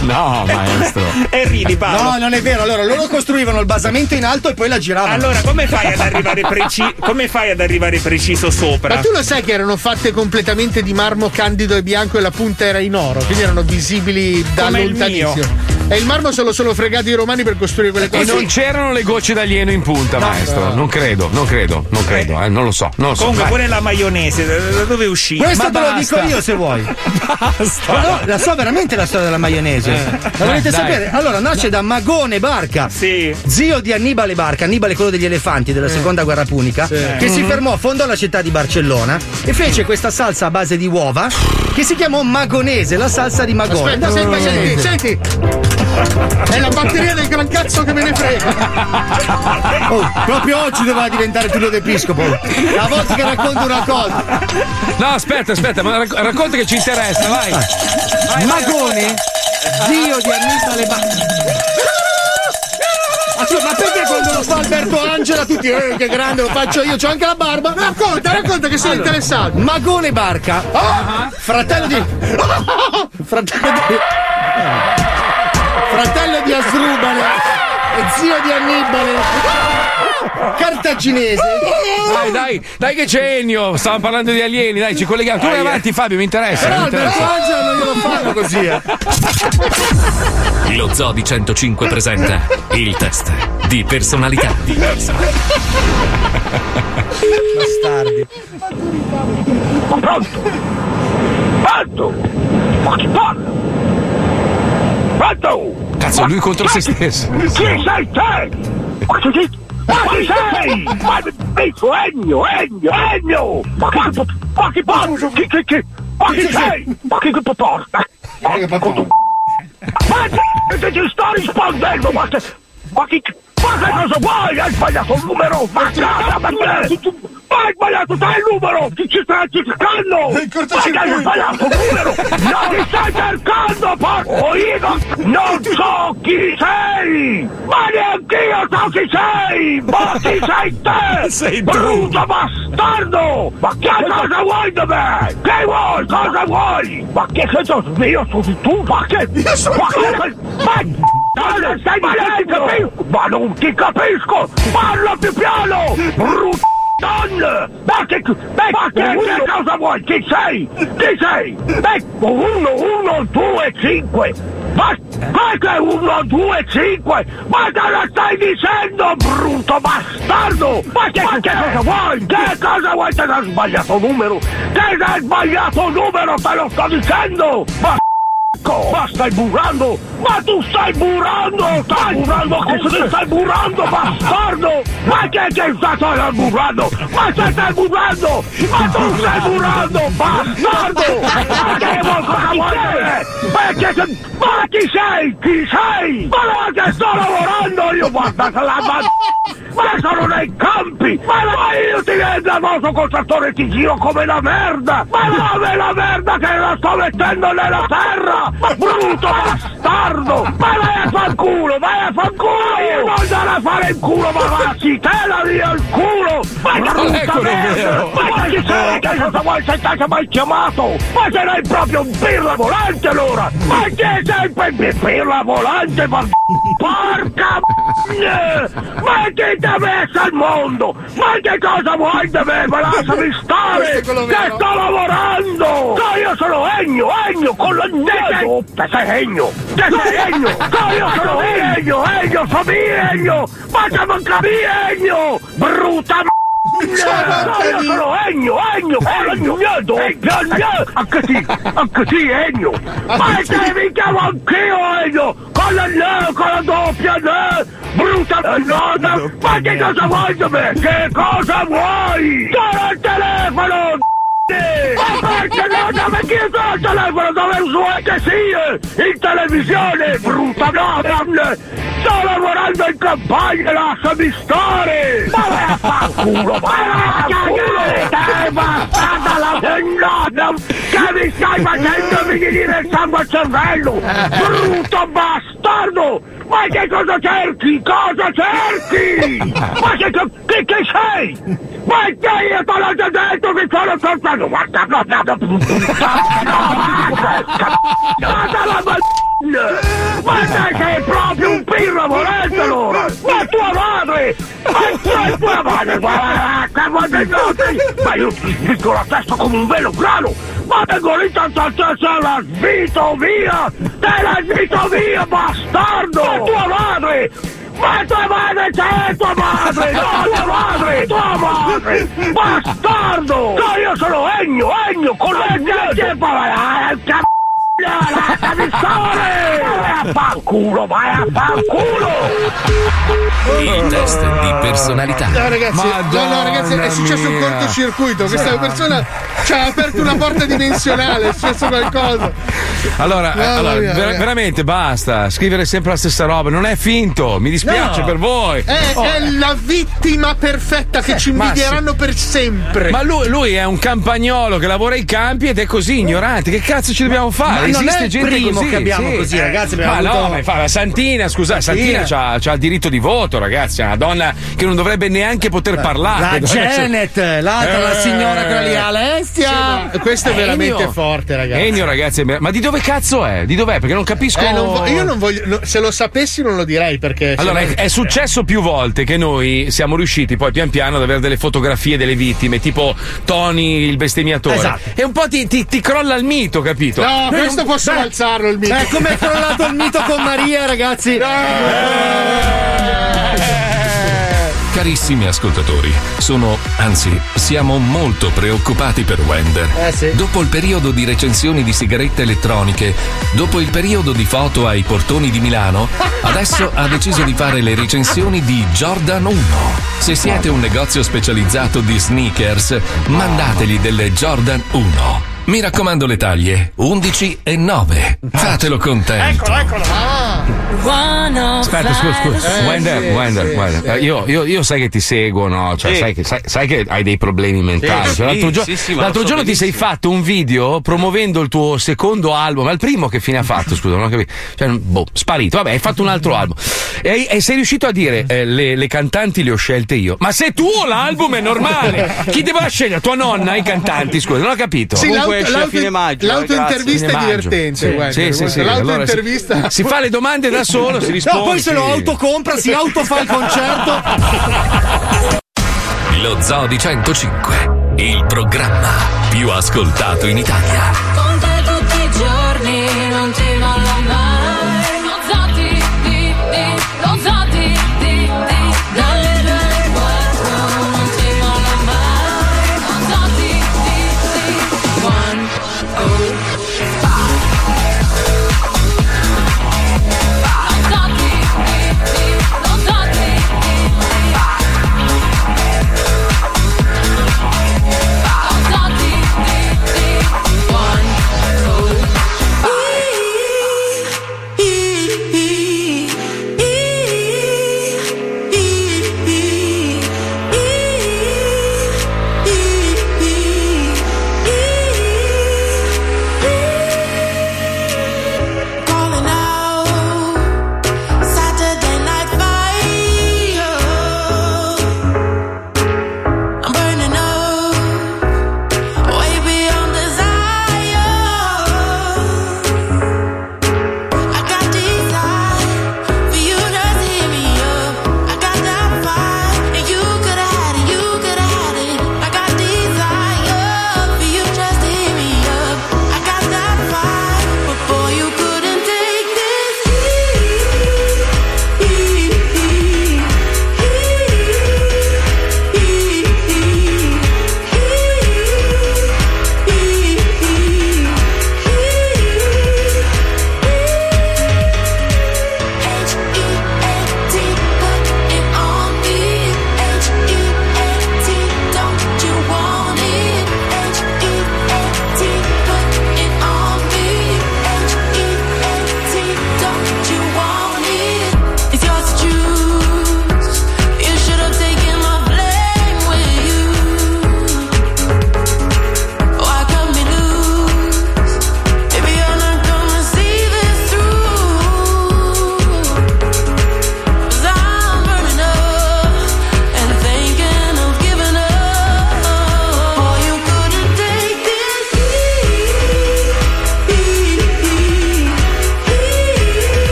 No, maestro. E ridi, Paolo. No, non è vero. Allora, loro costruivano il basamento in alto e poi la giravano. Allora, come fai ad arrivare preciso? Come fai ad arrivare preciso sopra? Ma tu lo sai che erano fatte completamente di marmo candido e bianco e la punta era in oro, quindi erano visibili da Come lontanissimo. E il marmo se lo sono fregati i romani per costruire quelle E cose. non c'erano le gocce d'alieno in punta, maestro. Non credo, non credo, non credo, eh, non lo so. Non lo so. Comunque, Vai. pure la maionese, da dove è uscita? Questo Ma te lo basta. dico io se vuoi. Basta. Ma no, la so veramente la storia della maionese. La volete Eh, sapere? Allora, nasce da Magone Barca, Sì. zio di Annibale Barca, Annibale quello degli elefanti della seconda guerra punica, che si fermò, fondò la città di Barcellona e fece questa salsa a base di uova che si chiamò magonese, la salsa di Magone. Aspetta, senti, senti, senti. È la batteria del gran cazzo che me ne frega. Oh, proprio oggi doveva diventare Tullio d'Episcopo. La volta che racconto una cosa. No, aspetta, aspetta, ma rac- racconta che ci interessa, vai. Vai, vai, Magone, zio di Annibale Barca. Ah, sì, Ma perché quando lo fa Alberto Angela tutti eh, che grande lo faccio io, c'ho anche la barba? Racconta, racconta che sono interessato. Magone Barca, fratello di. fratello di. Fratello di Asdrubale e zio di Annibale. Cartaginese. Dai, dai, dai che c'è Ennio. Stavamo parlando di alieni, dai, ci colleghiamo. Tu vai avanti, Fabio, mi interessa. Però mi interessa. Non glielo fanno così. eh. Lo Zoo di 105 presenta il test di personalità. Bastardi. Pronto? Pronto? Ma chi parla? Pronto? Cazzo, lui contro se stesso. Chi sei te? Ma chi sei? Ma chi sei? Ma dico Ennio, Ennio, Ennio! Ma chi, ma chi parla? Chi, chi, chi? Ma chi sei? Ma chi che porta? Ma che Ma che ti sto rispondendo? Ma che... Ma chi... Ma che cosa vuoi? Hai sbagliato il numero! Ma casa per me! Ma hai sbagliato te il numero! Chi ci stai cercando? Ma che hai sbagliato il numero! Non ti stai cercando, porco io! Non so chi sei! Ma neanche io so chi sei! Ma chi sei te? Sei tu. Brutto bastardo! Ma che cosa vuoi da me? Che vuoi? Cosa vuoi? Ma che cosa io sono tu? Ma che... Ma che... Ma... Dai, stai malendo! Ma non ti capisco! Parla più piano! Brutto! Donna! Ma che, beh, ma che, che cosa vuoi? Chi sei? Chi sei? Beh, uno, uno, due, cinque! Ma, ma che uno, due, cinque? Ma te la stai dicendo, brutto bastardo! Ma che, ma che cosa vuoi? Che cosa vuoi? Te l'hai sbagliato numero! Te l'hai sbagliato numero, te lo sto dicendo! Ma ma stai burrando! Ma tu stai burrando! Stai burrando! Che se stai burrando, bastardo! Ma che che stai burrando? Ma se stai burrando! Ma tu stai burrando, bastardo! Ma che vuoi cosa vuoi da me? Ma che se... Ma chi sei? Chi sei? Ma no, che sto lavorando io! Guarda che la ma... Ma sono nei campi! Ma no, io ti vedo addosso col trattore e ti giro come la merda! Ma dove la merda che la sto mettendo nella terra? Brutto bastardo! Ma vai a fanculo, vai a fanculo! Io non andare a fare il culo, ma vacci, te la via il culo! Ma brutta quello merda! Ma chi sei? Che cosa vuoi se ti mai chiamato? Ma sei proprio un pirla volante allora! Ma che sei per pirla volante, ma... Porca m***a! Ma che messo al mondo? Ma che cosa vuoi da me? Ma lasciami stare! Che sto lavorando! No, io sono Ennio, Ennio, con la! Che sei Ennio? Che sei Ennio? No, io sono Ennio, Ennio, sono Ennio! Ma che manca Ennio! Brutta m***a! No, io sono Ennio, Ennio, Ennio, Ennio, anche sì, anche sì, Ennio. Ma te mi chiamo anch'io Ennio, con la N, con la doppia N, brutta nota. Ma che cosa vuoi da me? Che cosa vuoi? Sono al telefono, Ma perché no? Perché io ho il telefono dove anche sì! In televisione, brutta madonna! Sto lavorando in campagna, lasciami stare! Ma vai a fanculo, vai a cagare te, bastarda la dennata! Che mi stai facendo venire il sangue al cervello! Brutto bastardo! Ma che cosa cerchi? Cosa cerchi? Ma che, che, che sei? Ma che io te l'ho già detto che sono soltanto... Guarda, guarda, guarda la ma te sei proprio un pirro volente allora! Ma tua madre! Ma tua, madre! Guarda, ma io ti spicco la testa come un velo grano! Ma tengo lì tanta testa la svito via! Te la svito via, bastardo! Ma tua madre! Ma tua madre c'è tua madre! No, tua madre! Tua madre! Bastardo! No, io sono Egno! Egno! Con le gente! Lasciami stare! Vai a fanculo, vai a fanculo! Il test di personalità. No, ragazzi, no, no, ragazzi, è successo un mia. cortocircuito. Questa persona ci ha aperto una porta dimensionale, è successo qualcosa. Allora, eh, Mamma allora, mia, ver- eh. veramente basta scrivere sempre la stessa roba, non è finto, mi dispiace No. per voi. È, Oh, è la vittima perfetta che ci ma invidieranno per sempre. Ma lui, lui è un campagnolo che lavora ai campi ed è così ignorante. Che cazzo ci dobbiamo fare? Ma non Esiste è gente primo così, che abbiamo sì. così, ragazzi, abbiamo Ma no, avuto- ma fa la Santina, scusate, Santina, Santina. c'ha, c'ha il diritto di voto, ragazzi. È una donna che non dovrebbe neanche poter parlare. La essere- Janet, l'altra, la Eh. signora quella lì, Alessia. Eh, Questo è veramente Ennio. forte, ragazzi. Ennio, ragazzi, è ma di dove cazzo è? Di dov'è? Perché non capisco. Eh, non vo- io non voglio. no, se lo sapessi, non lo direi perché. Allora, no- è, è successo più volte che noi siamo riusciti poi pian piano ad avere delle fotografie delle vittime, tipo Tony il bestemmiatore. Esatto. E un po' ti, ti- ti crolla il mito, capito? No, Noi questo non- possiamo Beh, alzarlo il mito. È come è crollato il mito con Maria, ragazzi. Carissimi ascoltatori, sono, anzi, siamo molto preoccupati per Wender. Eh, sì. Dopo il periodo di recensioni di sigarette elettroniche, dopo il periodo di foto ai portoni di Milano, adesso ha deciso di fare le recensioni di Jordan 1. Se siete un negozio specializzato di sneakers, mandategli delle Jordan 1. Mi raccomando le taglie 11 e 9. Fatelo contento. Aspetta, scusa, scusa. Eh, Wender, sì, Wender, sì, Wender. sì. Io, io- io sai che ti seguo, no? Cioè, Sì. sai, che, sai, sai che hai dei problemi mentali. Sì, Cioè, l'altro sì, gio- sì, sì, ma l'altro so giorno ti sei benissimo. fatto un video promuovendo il tuo secondo album. Ma il primo che fine ha fatto? Scusa, non ho capito. Cioè, boh, sparito. Vabbè, hai fatto un altro album. E, e sei riuscito a dire eh, le, le cantanti le ho scelte io. Ma se tuo l'album è normale, chi deve scegliere? Tua nonna i cantanti? Scusa, non ho capito. Sì, Comunque esce a l'auto- fine maggio, eh, l'autointervista Fine è divertente. Sì, guarda, sì, sì, sì. L'autointervista. Allora, si, si fa le domande da solo, si risponde. No, poi se lo autocompra, si autofa il concerto. Lo Zoo di 105, il programma più ascoltato in Italia.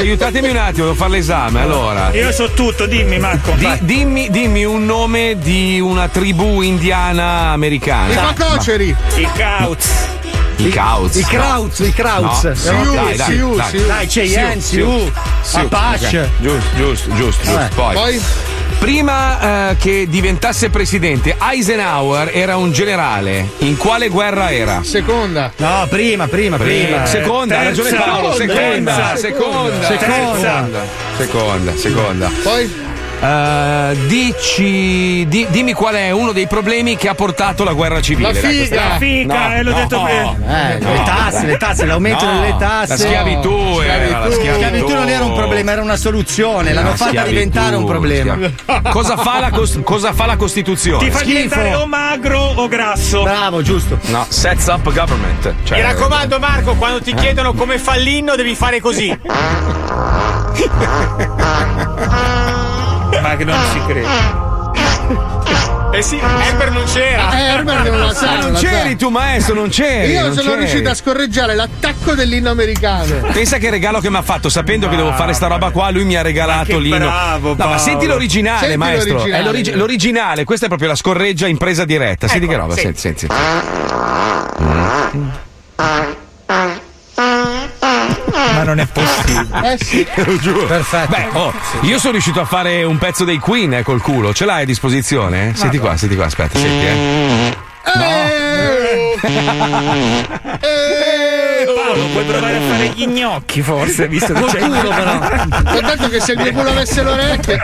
Ragazzi, aiutatemi un attimo, devo fare l'esame. Allora. Io so tutto, dimmi Marco. Di- dimmi, dimmi un nome di una tribù indiana americana. I facoceri. I Kauz. I Kauz. I Krauz, i Krauz. No. Siamo- Dai, dai, Siu, dai. Siu. Dai, Cheyenne, Sioux, Sioux, Apache. ok. Giusto, giusto, giusto, giusto. Eh. Poi, Poi prima eh, che diventasse presidente, Eisenhower era un generale. In quale guerra era? seconda. No, prima, prima, prima. Seconda, ha ragione. Paolo, seconda, Terza. seconda, Seconda. seconda, seconda. Poi Eh, dici, di- dimmi qual è uno dei problemi che ha portato la guerra civile. La dai, figa. La fica, No, eh, l'ho no, detto prima. Eh, le tasse, le tasse, l'aumento No, delle tasse. La schiavitù era la Schiavitù. schiavitù. Schiavitù non era un problema, era una soluzione. L'hanno La fatta schiavitù, diventare un problema. schiavitù. Cosa fa la, cos- cosa fa la Costituzione? Ti fa Schifo. diventare o magro o grasso. Bravo, giusto. No, sets up government. Cioè, Mi raccomando, Marco, quando ti chiedono come fa l'inno, devi fare così. Ma che non ci credo. Eh sì, Ember non c'era. Eh, Herbert non la Ah, sa. non c'eri tu, maestro, non c'eri. Io non sono c'eri. riuscito a scorreggiare l'attacco dell'inno americano. Pensa che regalo che mi ha fatto, sapendo che devo fare sta roba qua, lui mi ha regalato l'inno. bravo, no, ma senti l'originale, Senti maestro. l'originale. È l'origi- l'originale, questa è proprio la scorreggia in presa diretta. Senti Ecco, che roba, sì. senti, senti. Ma non è possibile. Eh sì. Te lo giuro. Perfetto. Beh, oh, io sono riuscito a fare un pezzo dei Queen eh, col culo. Ce l'hai a disposizione? Senti qua, senti qua, aspetta, senti, eh. Eh, Paolo, puoi provare a fare gli gnocchi forse, visto che c'è culo, però. Ho detto che se il mio culo avesse le orecchie.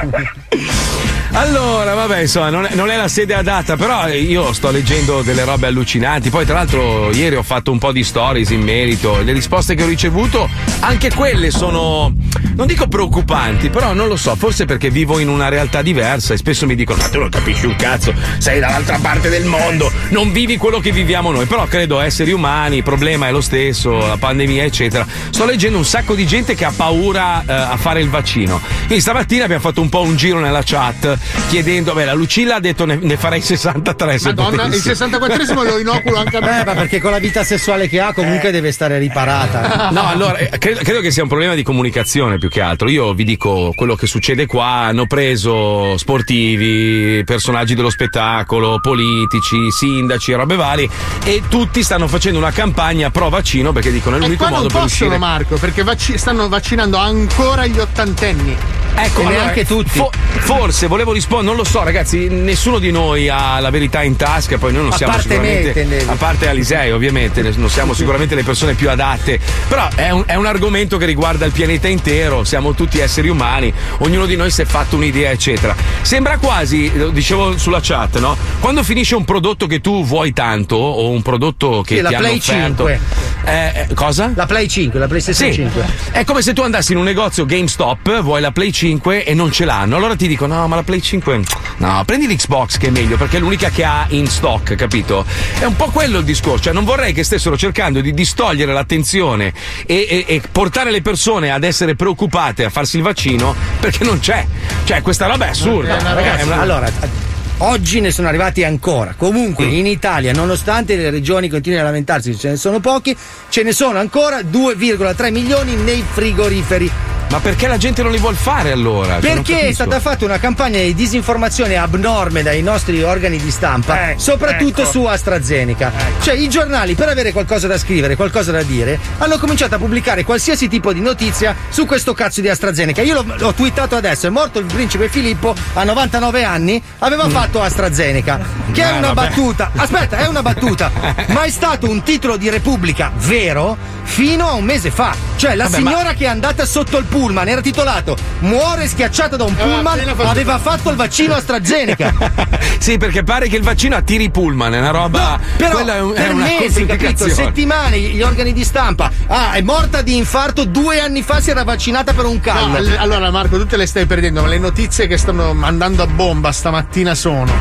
Allora, vabbè, insomma, non è, non è la sede adatta, però io sto leggendo delle robe allucinanti. Poi, tra l'altro, ieri ho fatto un po' di stories in merito. Le risposte che ho ricevuto, anche quelle sono, non dico preoccupanti, però non lo so, forse perché vivo in una realtà diversa e spesso mi dicono: Ma tu non capisci un cazzo, sei dall'altra parte del mondo, non vivi quello che viviamo noi. Però credo esseri umani, il problema è lo stesso, la pandemia, eccetera. Sto leggendo un sacco di gente che ha paura eh, a fare il vaccino. Quindi stamattina abbiamo fatto un po' un giro nella chat chiedendo, beh, la Lucilla ha detto ne, ne farei 63 se Madonna, il potessi. 64esimo lo inoculo anche a me. Eh, ma perché con la vita sessuale che ha comunque deve stare riparata. No, allora, eh, credo, credo che sia un problema di comunicazione più che altro. Io vi dico quello che succede qua. Hanno preso sportivi, personaggi dello spettacolo, politici, sindaci, robe varie e tutti stanno facendo una campagna pro vaccino perché dicono è E l'unico qua non modo per possono, uscire. Marco, perché vacci- stanno vaccinando ancora gli ottantenni. Ecco, allora, neanche tutti. fo- forse volevo rispondere, non lo so, ragazzi. Nessuno di noi ha la verità in tasca. Poi noi non A siamo me, sicuramente. intendevi. a parte Alisei, ovviamente, non siamo sicuramente le persone più adatte. Però è un, è un argomento che riguarda il pianeta intero. Siamo tutti esseri umani, ognuno di noi si è fatto un'idea, eccetera. Sembra quasi, lo dicevo sulla chat, no? Quando finisce un prodotto che tu vuoi tanto, o un prodotto che Sì, la ti hanno Play offerto. 5. Eh, eh, cosa? La Play 5, la PlayStation Sì, 5. è come se tu andassi in un negozio GameStop, vuoi la Play 5 e non ce l'hanno. Allora ti dico: no, ma la Play 5. No, prendi l'Xbox che è meglio perché è l'unica che ha in stock, capito? È un po' quello il discorso. Cioè, non vorrei che stessero cercando di distogliere l'attenzione e, e- e portare le persone ad essere preoccupate a farsi il vaccino perché non c'è. Cioè, questa roba è assurda. Ma Ragazzi, una- allora. Oggi ne sono arrivati ancora. Comunque Mm. in Italia, nonostante le regioni continuino a lamentarsi ce ne sono pochi, ce ne sono ancora 2,3 milioni nei frigoriferi. Ma perché la gente non li vuol fare allora? Perché è stata fatta una campagna di disinformazione abnorme dai nostri organi di stampa, Ecco, soprattutto ecco. su AstraZeneca. Cioè, i giornali, per avere qualcosa da scrivere, qualcosa da dire, hanno cominciato a pubblicare qualsiasi tipo di notizia su questo cazzo di AstraZeneca. Io l'ho, l'ho twittato adesso: è morto il principe Filippo a 99 anni, aveva fatto AstraZeneca. Che è Eh, una vabbè. battuta. Aspetta, è una battuta. ma è stato un titolo di Repubblica vero fino a un mese fa. Cioè, la Vabbè, ma- signora che è andata sotto il pullman era titolato Muore schiacciata da un pullman, appena fatto- aveva fatto il vaccino AstraZeneca. sì, perché pare che il vaccino attiri i pullman, è una roba. Però quella è, un- è per una mesi, capito? Settimane, gli organi di stampa. Ah, è morta di infarto due anni fa, si era vaccinata per un No, callo. all- allora Marco, tu te le stai perdendo, ma le notizie che stanno andando a bomba stamattina sono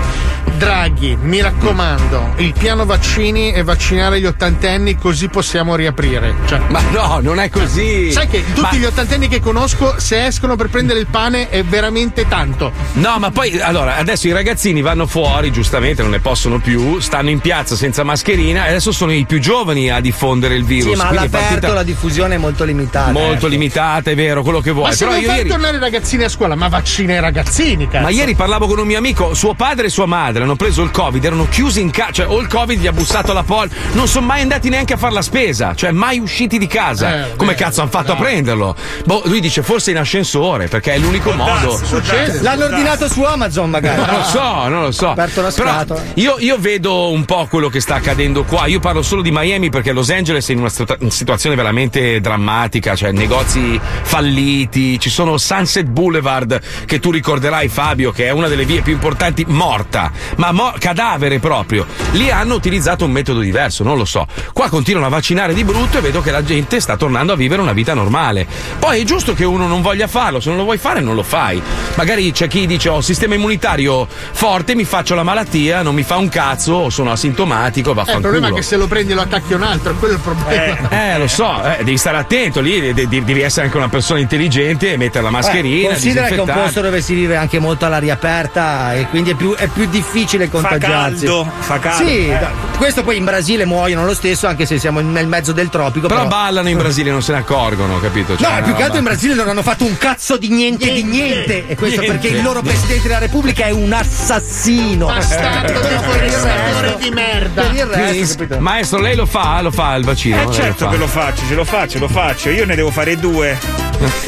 Draghi, mi raccomando, il piano vaccini e vaccinare gli ottantenni così possiamo riaprire. Cioè, Ma no, non è così. sai che tutti Ma- gli ottantenni che conosco, se escono per prendere il pane è veramente tanto. No, ma poi allora adesso i ragazzini vanno fuori, giustamente non ne possono più, stanno in piazza senza mascherina e adesso sono i più giovani a diffondere il virus. Sì, ma è all'aperto partita la diffusione è molto limitata. molto ecco. limitata, è vero, quello che vuoi. Ma se Però non io fai ieri. tornare i ragazzini a scuola, ma vaccina i ragazzini, cazzo. Ma ieri parlavo con un mio amico, suo padre e sua madre hanno preso il Covid, erano chiusi in casa, cioè o il Covid gli ha bussato alla porta, non sono mai andati neanche a fare la spesa, cioè mai usciti di casa. Eh, Come beh, cazzo hanno fatto a no. prenderlo? Boh, lui dice forse in ascensore, perché è l'unico modo. Succede. L'hanno ordinato su Amazon magari. Non lo so, non lo so. Aperto la Però scatola. io, io vedo un po' quello che sta accadendo qua. Io parlo solo di Miami perché Los Angeles è in una situazione veramente drammatica. Cioè, negozi falliti. Ci sono Sunset Boulevard, che tu ricorderai, Fabio, che è una delle vie più importanti, morta. Ma mo- cadavere proprio. Lì hanno utilizzato un metodo diverso, non lo so. Qua continuano a vaccinare di brutto e vedo che la gente sta tornando a vivere una vita normale. Poi è giusto che uno non voglia farlo, se non lo vuoi fare non lo fai. Magari c'è chi dice ho sistema immunitario forte, mi faccio la malattia, non mi fa un cazzo, sono asintomatico, Eh, il problema è che se lo prendi lo attacchi un altro, quello è il problema. Eh, lo so, eh, devi stare attento lì, de- de- devi essere anche una persona intelligente e mettere la mascherina. Eh, considera che è un posto dove si vive anche molto all'aria aperta e quindi è più, è più difficile contagiarsi. caldo, fa caldo. Sì, Eh. questo poi in Brasile muoiono lo stesso anche se siamo nel mezzo del tropico. Però Però, ballano in Brasile, non se ne accorgono, capito? No, Cioè, una più che altro in Brasile non hanno fatto un cazzo di niente, di niente. E questo Niente. perché il loro presidente della Repubblica è un assassino. Bastardo deformatore di merda. Per il Quindi, resto, capito? maestro, lei lo fa? Lo fa il vaccino? Eh certo lo che fa? lo faccio, ce lo faccio, lo faccio. Io ne devo fare due.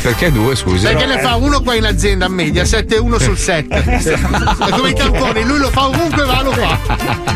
Perché due, scusi? Che No, ne eh. fa uno qua in azienda a media, 7 e 1 sul 7. È come i tamponi, lui lo fa ovunque va, lo fa.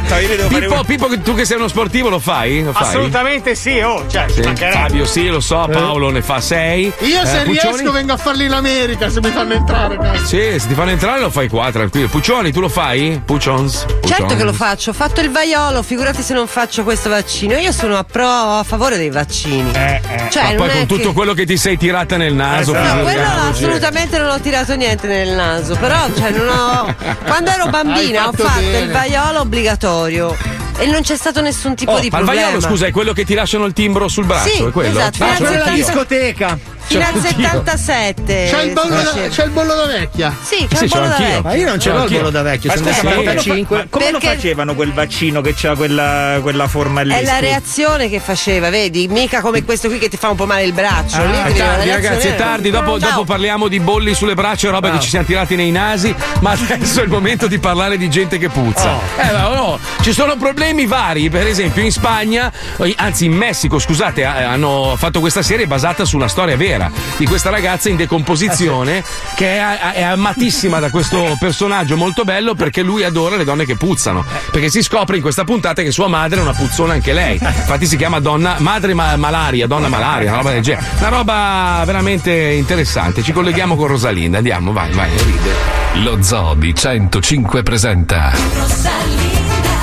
No, io ne devo fare Pippo. Pippo, tu che sei uno sportivo lo fai? Lo fai? Assolutamente sì, oh, cioè, ci Sì. Fabio sì, lo so, Paolo ne fa sei. Io se Eh, Puccioni? riesco vengo a farli in America se mi fanno entrare, cazzo. Sì, se ti fanno entrare lo fai qua, tranquillo. Puccioni, tu lo fai? Puccions? Certo che lo faccio, ho fatto il vaiolo, figurati se non faccio questo vaccino. Io sono a pro a favore dei vaccini. Cioè, Ma non poi è con tutto che- quello che ti sei tirata nel naso. No, quello assolutamente non ho tirato niente nel naso, però cioè, non ho... quando ero bambina ho fatto bene. il vaiolo obbligatorio e non c'è stato nessun tipo Oh, di ma il problema. vaiolo, scusa, è quello che ti lasciano il timbro sul braccio, Sì, è quello? esatto, Ah, Quella anch'io. discoteca. Fino al Cioè, anch'io. 77. C'è il, bollo da, c'è il bollo da vecchia. Sì, c'è Sì, il bollo da vecchio. Ma io non ce l'ho il volo da vecchio, Ma sono del ma come lo, fa- 75. ma come lo Perché- facevano quel vaccino che c'ha quella, quella forma lì? È la reazione che faceva, vedi? Mica come questo qui che ti fa un po' male il braccio. Ah, Lì è tardi, ragazzi, è tardi. Dopo, dopo parliamo di bolli sulle braccia e roba che ci siamo tirati nei nasi. Ma adesso è il momento di parlare di gente che puzza. Eh, ma no, ci sono problemi vari. Per esempio, in Spagna, anzi in Messico, scusate, hanno fatto questa serie basata sulla storia vera di questa ragazza in decomposizione che è, è amatissima da questo personaggio molto bello perché lui adora le donne che puzzano. Perché si scopre in questa puntata che sua madre è una puzzona anche lei. Infatti si chiama donna madre ma- malaria, donna malaria, una roba del genere. Una roba veramente interessante. Ci colleghiamo con Rosalinda. Andiamo, vai, vai, ride. Lo Zoo di 105 presenta Rosalinda,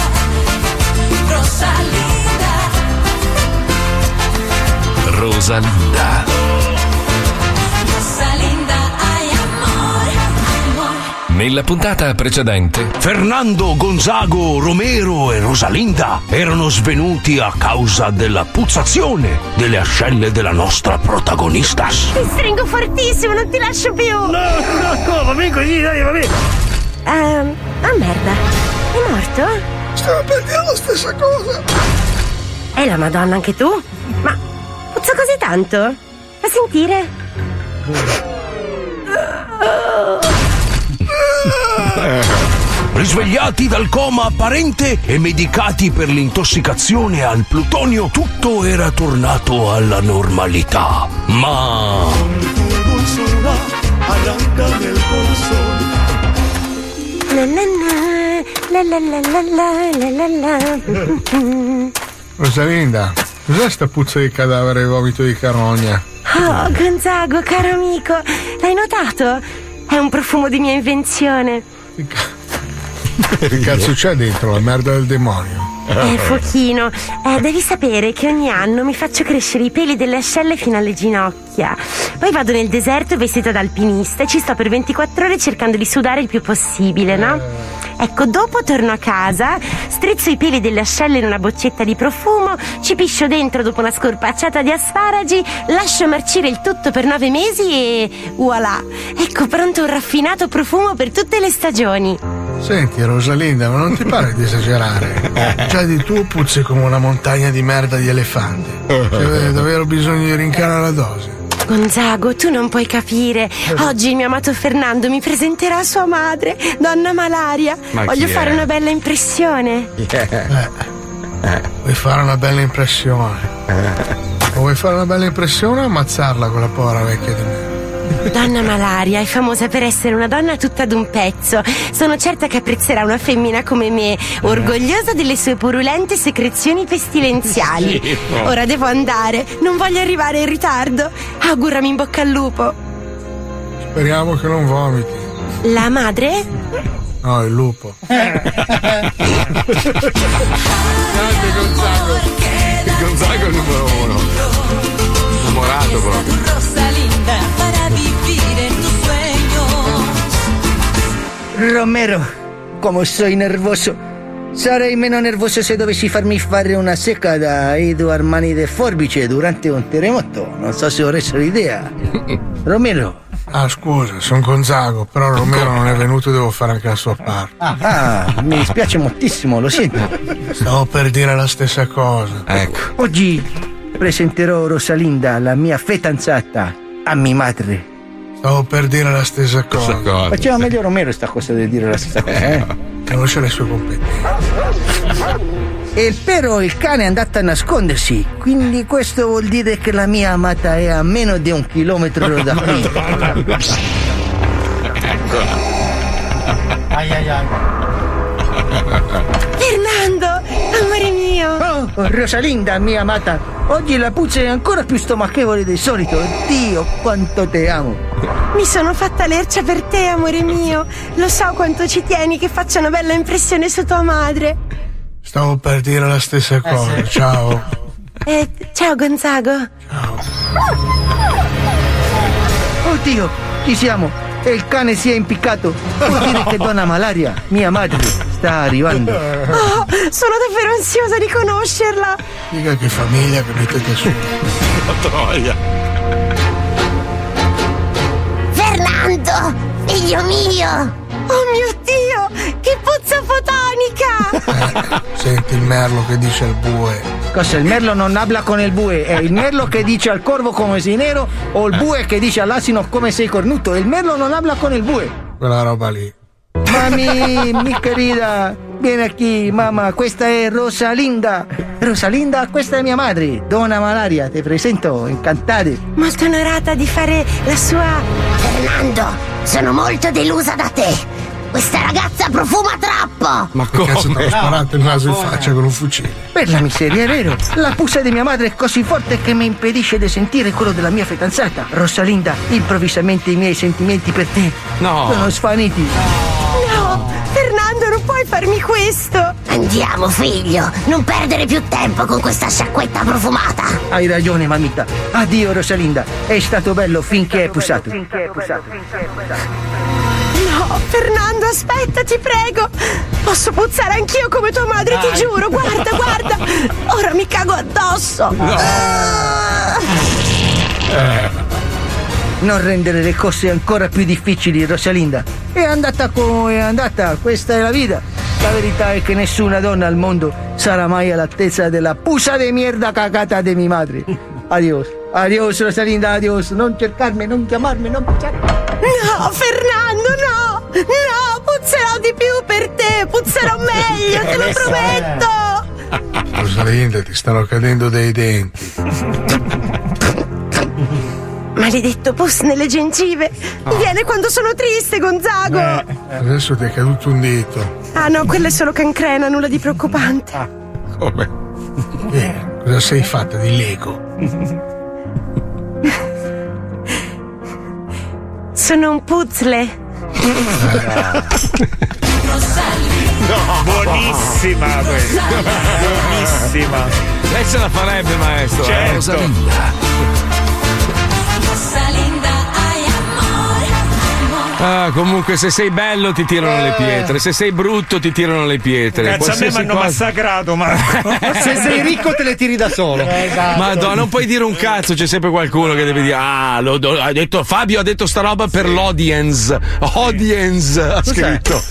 Rosalinda. Rosalinda, Nella puntata precedente, Fernando, Gonzago, Romero e Rosalinda erano svenuti a causa della puzzazione delle ascelle della nostra protagonista. Ti stringo fortissimo, non ti lascio più. No, no, va bene così, dai, va bene. Ehm, ah merda. È morto? Stavo per dire la stessa cosa. E la madonna anche tu? Ma puzza così tanto? Fa sentire? Eh. Risvegliati dal coma apparente e medicati per l'intossicazione al plutonio, tutto era tornato alla normalità. Ma... Rosalinda, cos'è sta puzza di cadavere e vomito di carogna? Oh, Gonzago, caro amico, l'hai notato? È un profumo di mia invenzione. Che cazzo c'è dentro? La merda del demonio. Eh, fuochino, eh, devi sapere che ogni anno mi faccio crescere i peli delle ascelle fino alle ginocchia. Poi vado nel deserto vestita da alpinista e ci sto per 24 ore cercando di sudare il più possibile, no? Ecco, dopo torno a casa, strizzo i peli delle ascelle in una boccetta di profumo, ci piscio dentro dopo una scorpacciata di asparagi, lascio marcire il tutto per nove mesi e voilà! Ecco pronto un raffinato profumo per tutte le stagioni. Senti Rosalinda, ma non ti pare di esagerare? Già di tu puzzi come una montagna di merda di elefanti. C'è davvero bisogno di rincarare la dose. Gonzago, tu non puoi capire. Oggi il mio amato Fernando mi presenterà sua madre, donna Malaria. Ma Voglio è? fare una bella impressione. Vuoi fare una bella impressione? O vuoi fare una bella impressione o ammazzarla quella povera vecchia di me? Donna Malaria è famosa per essere una donna tutta d'un pezzo. Sono certa che apprezzerà una femmina come me, orgogliosa delle sue purulente secrezioni pestilenziali. Schifo. Ora devo andare, non voglio arrivare in ritardo. Augurami in bocca al lupo. Speriamo che non vomiti. La madre? No, il lupo. Grande Gonzago. Il Gonzago è il numero uno. Romero, come sei nervoso. Sarei meno nervoso se dovessi farmi fare una secca da Edo Armani de Forbice durante un terremoto. Non so se vorresti l'idea. Romero. Ah, scusa, sono Gonzago, però Romero non è venuto, devo fare anche la sua parte. Ah, mi dispiace moltissimo, lo sento. Stavo per dire la stessa cosa. Ecco. Oggi presenterò Rosalinda, la mia fidanzata, a mia madre. Stavo per dire la stessa cosa. Faceva meglio Romero sta cosa di dire la stessa cosa, eh? Conosce le sue competenze. E però il cane è andato a nascondersi, quindi questo vuol dire che la mia amata è a meno di un chilometro da qui. Ai ai ai. Oh, Rosalinda, mia amata, oggi la puzza è ancora più stomachevole del solito. Dio, quanto te amo. Mi sono fatta lercia per te, amore mio. Lo so quanto ci tieni che faccia una bella impressione su tua madre. Stavo per dire la stessa cosa. Ciao. Eh, ciao Gonzago. Oddio, chi siamo? E il cane si è impiccato. Vuol dire che donna Malaria, mia madre, sta arrivando. Oh, sono davvero ansiosa di conoscerla. Dica che famiglia che mettete su. Fernando, figlio mio. Oh mio Dio, che puzza fotonica. Senti il merlo che dice al bue. Cosa? Il merlo non habla con il bue? È il merlo che dice al corvo come sei nero o il bue che dice all'asino come sei cornuto? Il merlo non habla con il bue. Quella roba lì. Mami, mi querida, vieni qui, mamma, questa è Rosalinda. Rosalinda, questa è mia madre, Donna Malaria, ti presento, incantate. Molto onorata di fare la sua. Fernando, sono molto delusa da te. Questa ragazza profuma troppo. Ma che cazzo ti ho sparato il naso in faccia con un fucile? Per la miseria, è vero. La puzza di mia madre è così forte che mi impedisce di sentire quello della mia fidanzata. Rosalinda, improvvisamente i miei sentimenti per te No. sono svaniti. No, Fernando, non puoi farmi questo. Andiamo, figlio. Non perdere più tempo con questa sciacquetta profumata. Hai ragione, mamita. Addio, Rosalinda. È stato bello finché è pussato. No, Fernando, aspetta, ti prego. Posso puzzare anch'io come tua madre, ti giuro. Guarda, guarda. Ora mi cago addosso. Ah. Non rendere le cose ancora più difficili, Rosalinda. È andata come è andata, questa è la vita. La verità è che nessuna donna al mondo sarà mai all'altezza della pusa de mierda cagata di mia madre. Adios. Adios, Rosalinda, adios. Non cercarmi, non chiamarmi, non cercarmi. No, Fernando, no. No, puzzerò di più per te. Puzzerò meglio, te lo prometto. Rosalinda, ti stanno cadendo dei denti. Maledetto pus nelle gengive. Mi viene quando sono triste, Gonzago. Adesso ti è caduto un dito. Ah no, quella è solo cancrena, nulla di preoccupante. Come? Eh, cosa sei fatta di Lego? Sono un puzzle. No, buonissima questa. Buonissima. Lei ce la farebbe, maestro. Certo. Eh? Ah, comunque, se sei bello ti tirano le pietre, se sei brutto ti tirano le pietre. Cazzo, a me Qualsiasi mi hanno massacrato, Marco. Se sei ricco te le tiri da solo. Madonna, non puoi dire un cazzo, c'è sempre qualcuno che deve dire: Ah, lo- lo- ha detto Fabio ha detto sta roba per l'audience. Audience ha scritto.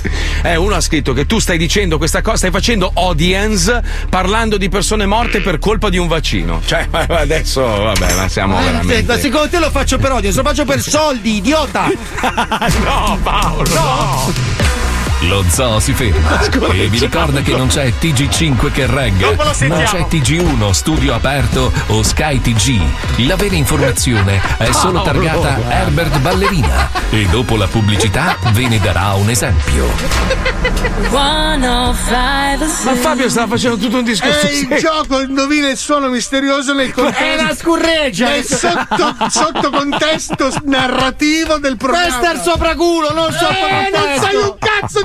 Eh, uno ha scritto che tu stai dicendo questa cosa, stai facendo audience parlando di persone morte per colpa di un vaccino. Cioè, ma adesso, vabbè, ma siamo Eh, veramente. ma secondo te lo faccio per odio, lo faccio per soldi, idiota! no, Paolo, no! Lo zoo si ferma Scusa. e vi ricorda che non c'è TG5 che regga, ma sentiamo. c'è TG1 studio aperto o Sky TG. La vera informazione è solo Paolo. targata Herbert Ballerina e dopo la pubblicità ve ne darà un esempio. Ma Fabio stava facendo tutto un discorso. È il gioco, indovina il suono misterioso nel contesto. È una scurreggia. Nel sotto, sotto contesto narrativo del programma. Questo è il sopraculo, non il Eh, sottocontesto. non sai un cazzo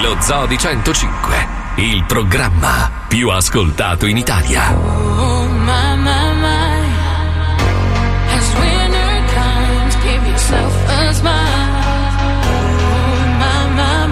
Lo Zoo di 105, il programma più ascoltato in Italia. Oh my my my. As winter comes, give yourself a smile. Oh my my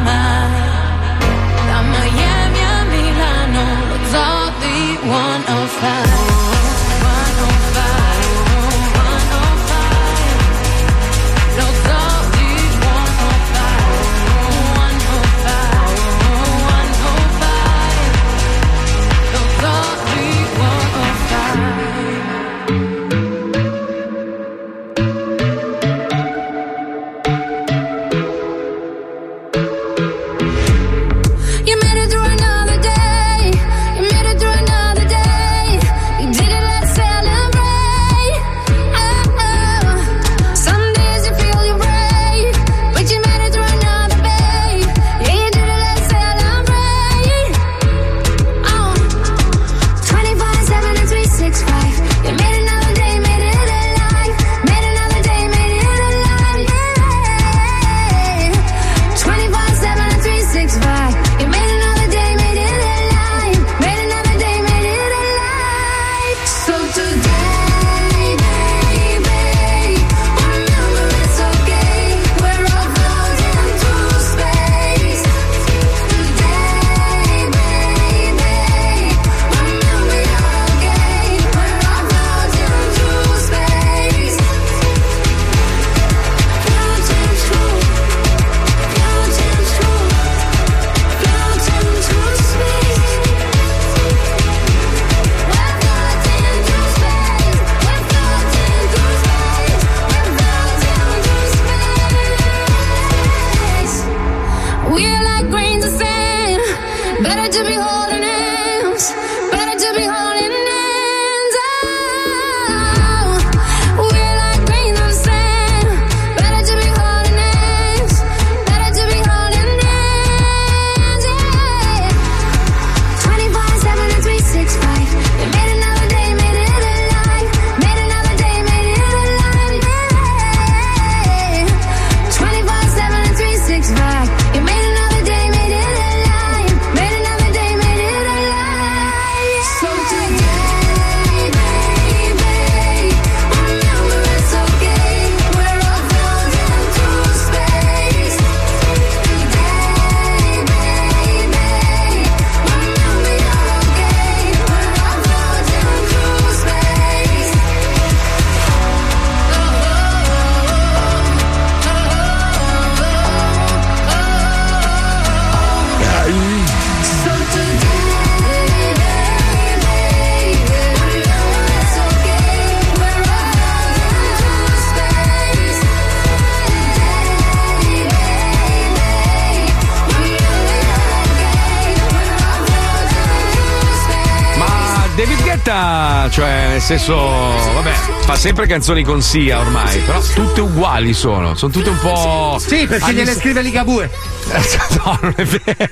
senso, vabbè, fa sempre canzoni con Sia ormai, però tutte uguali sono, sono tutte un po'. Sì, perché gliele scrive Ligabue. No, non è vero.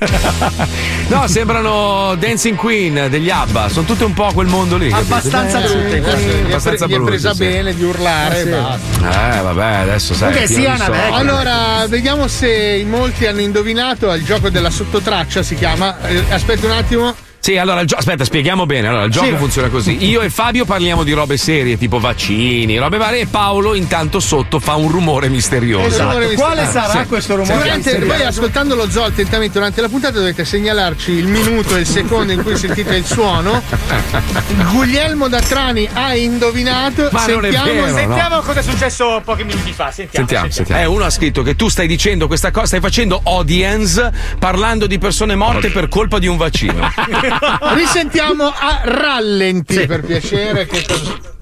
No, sembrano Dancing Queen degli ABBA, sono tutte un po' quel mondo lì. capito? Abbastanza brutte. Abbastanza Gli è pre- brutte, presa sì. bene di urlare. Eh, sì. Eh, vabbè, adesso sai. Ok, pieno di soldi. Allora, vediamo se in molti hanno indovinato il gioco della sottotraccia si chiama. eh, aspetta un attimo. Sì, allora, gio- aspetta, spieghiamo bene. Allora, il gioco Sì. funziona così. Io e Fabio parliamo di robe serie, tipo vaccini, robe varie, e Paolo intanto sotto fa un rumore misterioso. Esatto. Quale sarà Sì. questo rumore? Durante, misterioso? voi ascoltando lo zoo attentamente durante la puntata dovete segnalarci il minuto e il secondo in cui sentite il suono. Guglielmo Datrani ha indovinato. Ma non è sentiamo, vero, no. Sentiamo cosa è successo pochi minuti fa. Sentiamo. Sentiamo, sentiamo. Eh, uno ha scritto che tu stai dicendo questa cosa, stai facendo audience parlando di persone morte per colpa di un vaccino. Risentiamo a rallenti per piacere. Che cosa-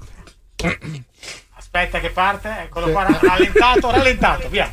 Aspetta che parte. Eccolo qua. Rallentato, rallentato. Via,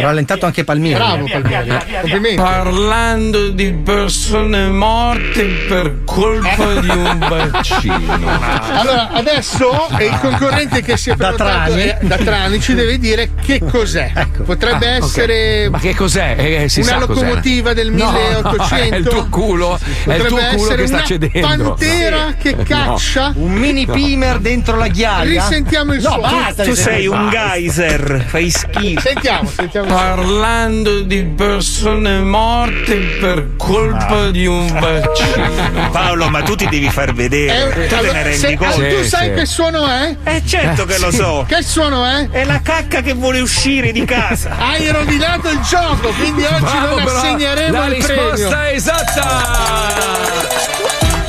via. Rallentato anche Palmiro. Bravo, Complimenti. Parlando di persone morte per colpa di un vaccino. Allora, adesso è il concorrente che si è prenotato Trani. eh, da Trani ci deve dire che cos'è. Potrebbe Ah, essere Ma che cos'è? Eh, si una sa cos'è. locomotiva del No, 1800. è il tuo culo, è il tuo culo essere che sta una cedendo. pantera che No. caccia. Un mini No. pimer dentro la ghiaia. Risentiamo il no, suono. Basta, Tu sei un geyser, fai schifo. Sentiamo, sentiamo. Parlando di persone morte per colpa di un vaccino. Paolo, ma tu ti devi far vedere. Eh, tu te ne rendi se- conto? tu Sì, sai sì. che suono è? Eh certo che lo so. Che suono è? È la cacca che vuole uscire di casa. Hai rovinato il gioco, quindi oggi Bravo, non però, assegneremo la il risposta premio. è esatta!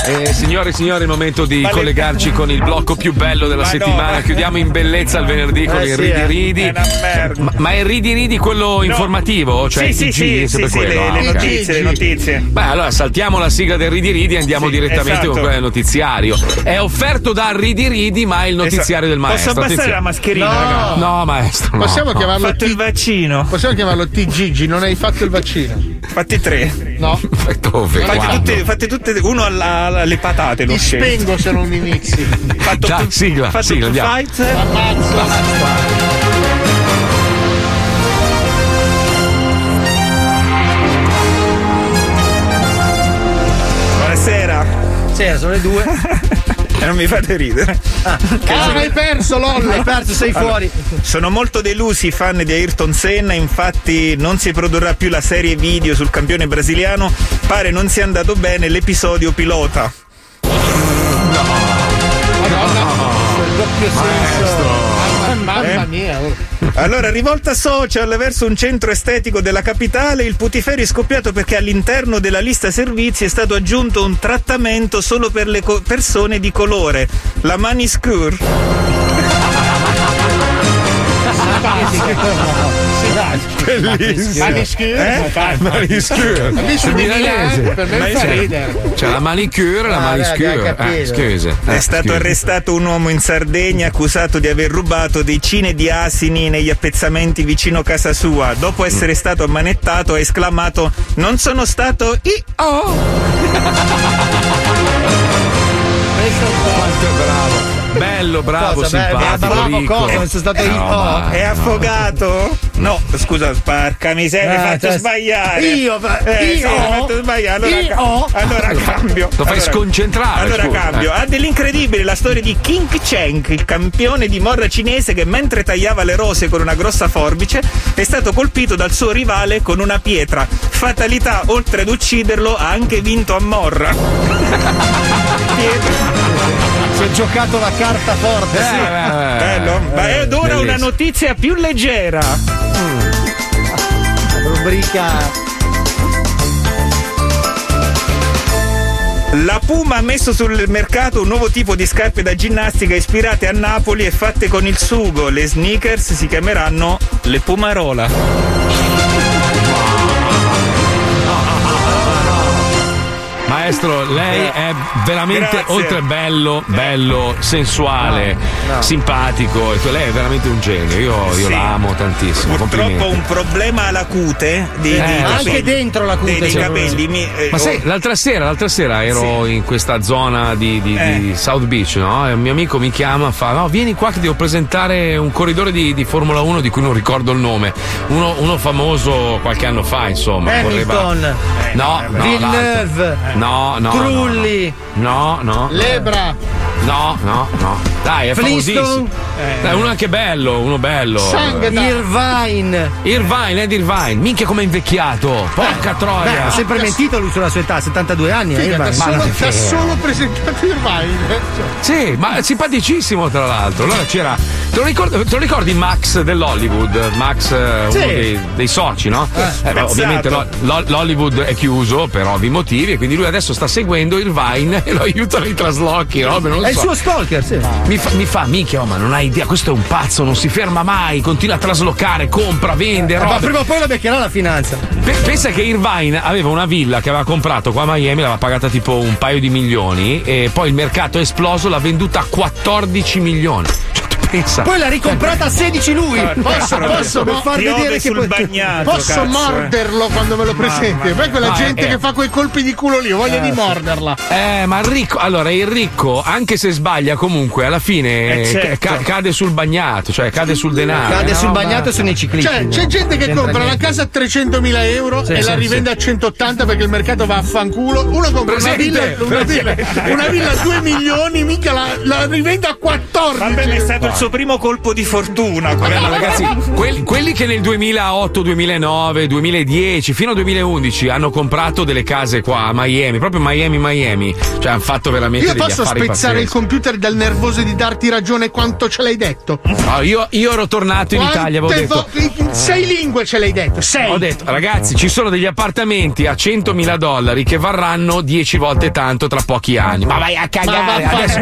Eh, signore e signori, è il momento di Vale- collegarci con il blocco più bello della Ma no, settimana. ma- Chiudiamo in bellezza il venerdì con Eh, il sì, Ridi eh. Ridi. È. Ma, ma è il Ridi Ridi quello informativo? Cioè sì, il TG, sì, sempre sì, sì, quello? le, Ah, le ok. notizie, le notizie. Beh, allora saltiamo la sigla del Ridi Ridi e andiamo Sì, direttamente esatto. con quella del notiziario. È offerto da Ridi Ridi, ma è il notiziario del maestro. Posso abbassare Attenzione. la mascherina, No. No, maestro. no, Possiamo no. Ho chiamarlo fatto il T- vaccino. Possiamo chiamarlo T Gigi, non hai fatto il vaccino. Fatti tre. No. Dove? Fate tutte, fate tutte uno alla- alle patate. Lo Ti scelgo. spengo se non inizi. Fatto Dai, tu- sigla, fatto sigla, tu andiamo. fight. Ammazzo. Buonasera. Sì, sono le due. E non mi fate ridere. Ah, hai perso, LOL. Hai perso, sei fuori. Sono molto delusi i fan di Ayrton Senna, infatti non si produrrà più la serie video sul campione brasiliano, pare non sia andato bene l'episodio pilota. Il doppio senso. Mamma, mamma mia. oh. Allora, rivolta social verso un centro estetico della capitale, il Putiferi è scoppiato perché all'interno della lista servizi è stato aggiunto un trattamento solo per le co- persone di colore, la maniscure. Bellissimo. Maniscure? Eh? Di Milano, milanese. per me fa C'è- ridere. C'è la manicure e la Ah, capito. Eh, scusa. È Eh, stato arrestato un uomo in Sardegna accusato di aver rubato decine di asini negli appezzamenti vicino casa sua. Dopo essere stato ammanettato ha esclamato Non sono stato io! Quanto è bravo. Bello, bravo, Cosa, simpatico. bravo, ricco. cosa? Sono stato io. ma- È affogato? No, scusa, porca miseria, mi hai Ah, fatto cioè, sbagliare. io, eh, sì, io? mi hai fatto sbagliare. Allora, Io? ca- allora cambio. Lo fai Allora- sconcentrare, Allora scusa. cambio. Eh. Ha dell'incredibile la storia di King Cheng, il campione di morra cinese che mentre tagliava le rose con una grossa forbice è stato colpito dal suo rivale con una pietra. Fatalità, oltre ad ucciderlo, ha anche vinto a morra. Si è giocato la carta forte. Eh, sì. eh, Bello. Ma eh, ed ora una bellissimo. notizia più leggera. Rubrica. La Puma ha messo sul mercato un nuovo tipo di scarpe da ginnastica ispirate a Napoli e fatte con il sugo. Le sneakers si chiameranno le Pumarola. Maestro, lei è veramente Grazie. oltre bello, bello, sensuale, No, no. simpatico. e lei è veramente un genio. Io, io Sì. la amo tantissimo. Purtroppo un problema alla cute di, Eh, di so. capelli. Dei, dei capelli. Mi, eh, Ma oh, sai, l'altra sera, l'altra sera ero in questa zona di, di- di Eh. South Beach, no? E un mio amico mi chiama, fa: No, vieni qua che devo presentare un corridore di, di Formula 1 di cui non ricordo il nome. Uno, uno famoso qualche anno fa, insomma. Hamilton. correva- No, no, Villeneuve. l'altro. No, no. Trulli. No, no. no. Lebra. No, no, no. Dai, è famosissimo. Dai, uno anche bello, uno bello. Irvine. Irvine, Ed Irvine. Minchia come è invecchiato. Porca troia. Beh, ha sempre mentito lui sulla sua età, 72 anni. eh, Figa, Irvine. da Ma vero. solo presentato Irvine. Sì, ma è simpaticissimo tra l'altro. Allora c'era. Te lo ricordi, te lo ricordi Max dell'Hollywood? Max, eh, uno Sì. dei, dei soci, no? Eh, Eh, beh, ovviamente lo- lo- l'Hollywood è chiuso per ovvi motivi, e quindi lui adesso sta seguendo Irvine e lo aiuta nei traslochi, no? Non lo È il suo stalker, sì. Mi fa, mi fa, minchia, oh, ma non hai idea, questo è un pazzo, non si ferma mai, continua a traslocare, compra, vende, Eh, Ma prima o poi la beccherà la finanza. Pe- pensa che Irvine aveva una villa che aveva comprato qua a Miami, l'aveva pagata tipo un paio di milioni e poi il mercato è esploso, l'ha venduta a 14 milioni. Cioè, pensa. Poi l'ha ricomprata a 16 lui. Posso, posso, per mo- far vedere che sul poi- bagnato. Posso cazzo, eh. morderlo quando me lo presenti? Poi quella mia. gente Ah, eh, che eh. fa quei colpi di culo lì, ho voglia di morderla. Eh, ma il ricco, allora il ricco, anche se sbaglia, comunque alla fine Eh, certo. ca- cade sul bagnato, cioè cade sul denaro. Cade Eh, sul no, bagnato e sono i ciclisti. Cioè, c'è gente che compra la niente. casa a 300.000 euro Sì, e sì, la rivende a 180 perché il mercato va a fanculo. Uno compra una Presente, villa, una villa, una villa a 2 milioni, mica la, la rivende a 14. Vabbè, è stato il suo primo colpo di fortuna. Vabbè, ma ragazzi, quelli, quelli che nel 2008, 2009, 2010 fino al 2011 hanno comprato delle case qua a Miami, proprio Miami, Miami, cioè hanno fatto veramente Io degli posso affari spezzare il pazzeschi. computer dal nervoso di darti ragione quanto ce l'hai detto? No, io, io ero tornato in Italia, avevo Quante detto. vo- sei lingue ce l'hai detto, sei. Ho detto, ragazzi, ci sono degli appartamenti a 100.000 dollari che varranno 10 volte tanto tra pochi anni. Ma vai a cagare! Ma Adesso,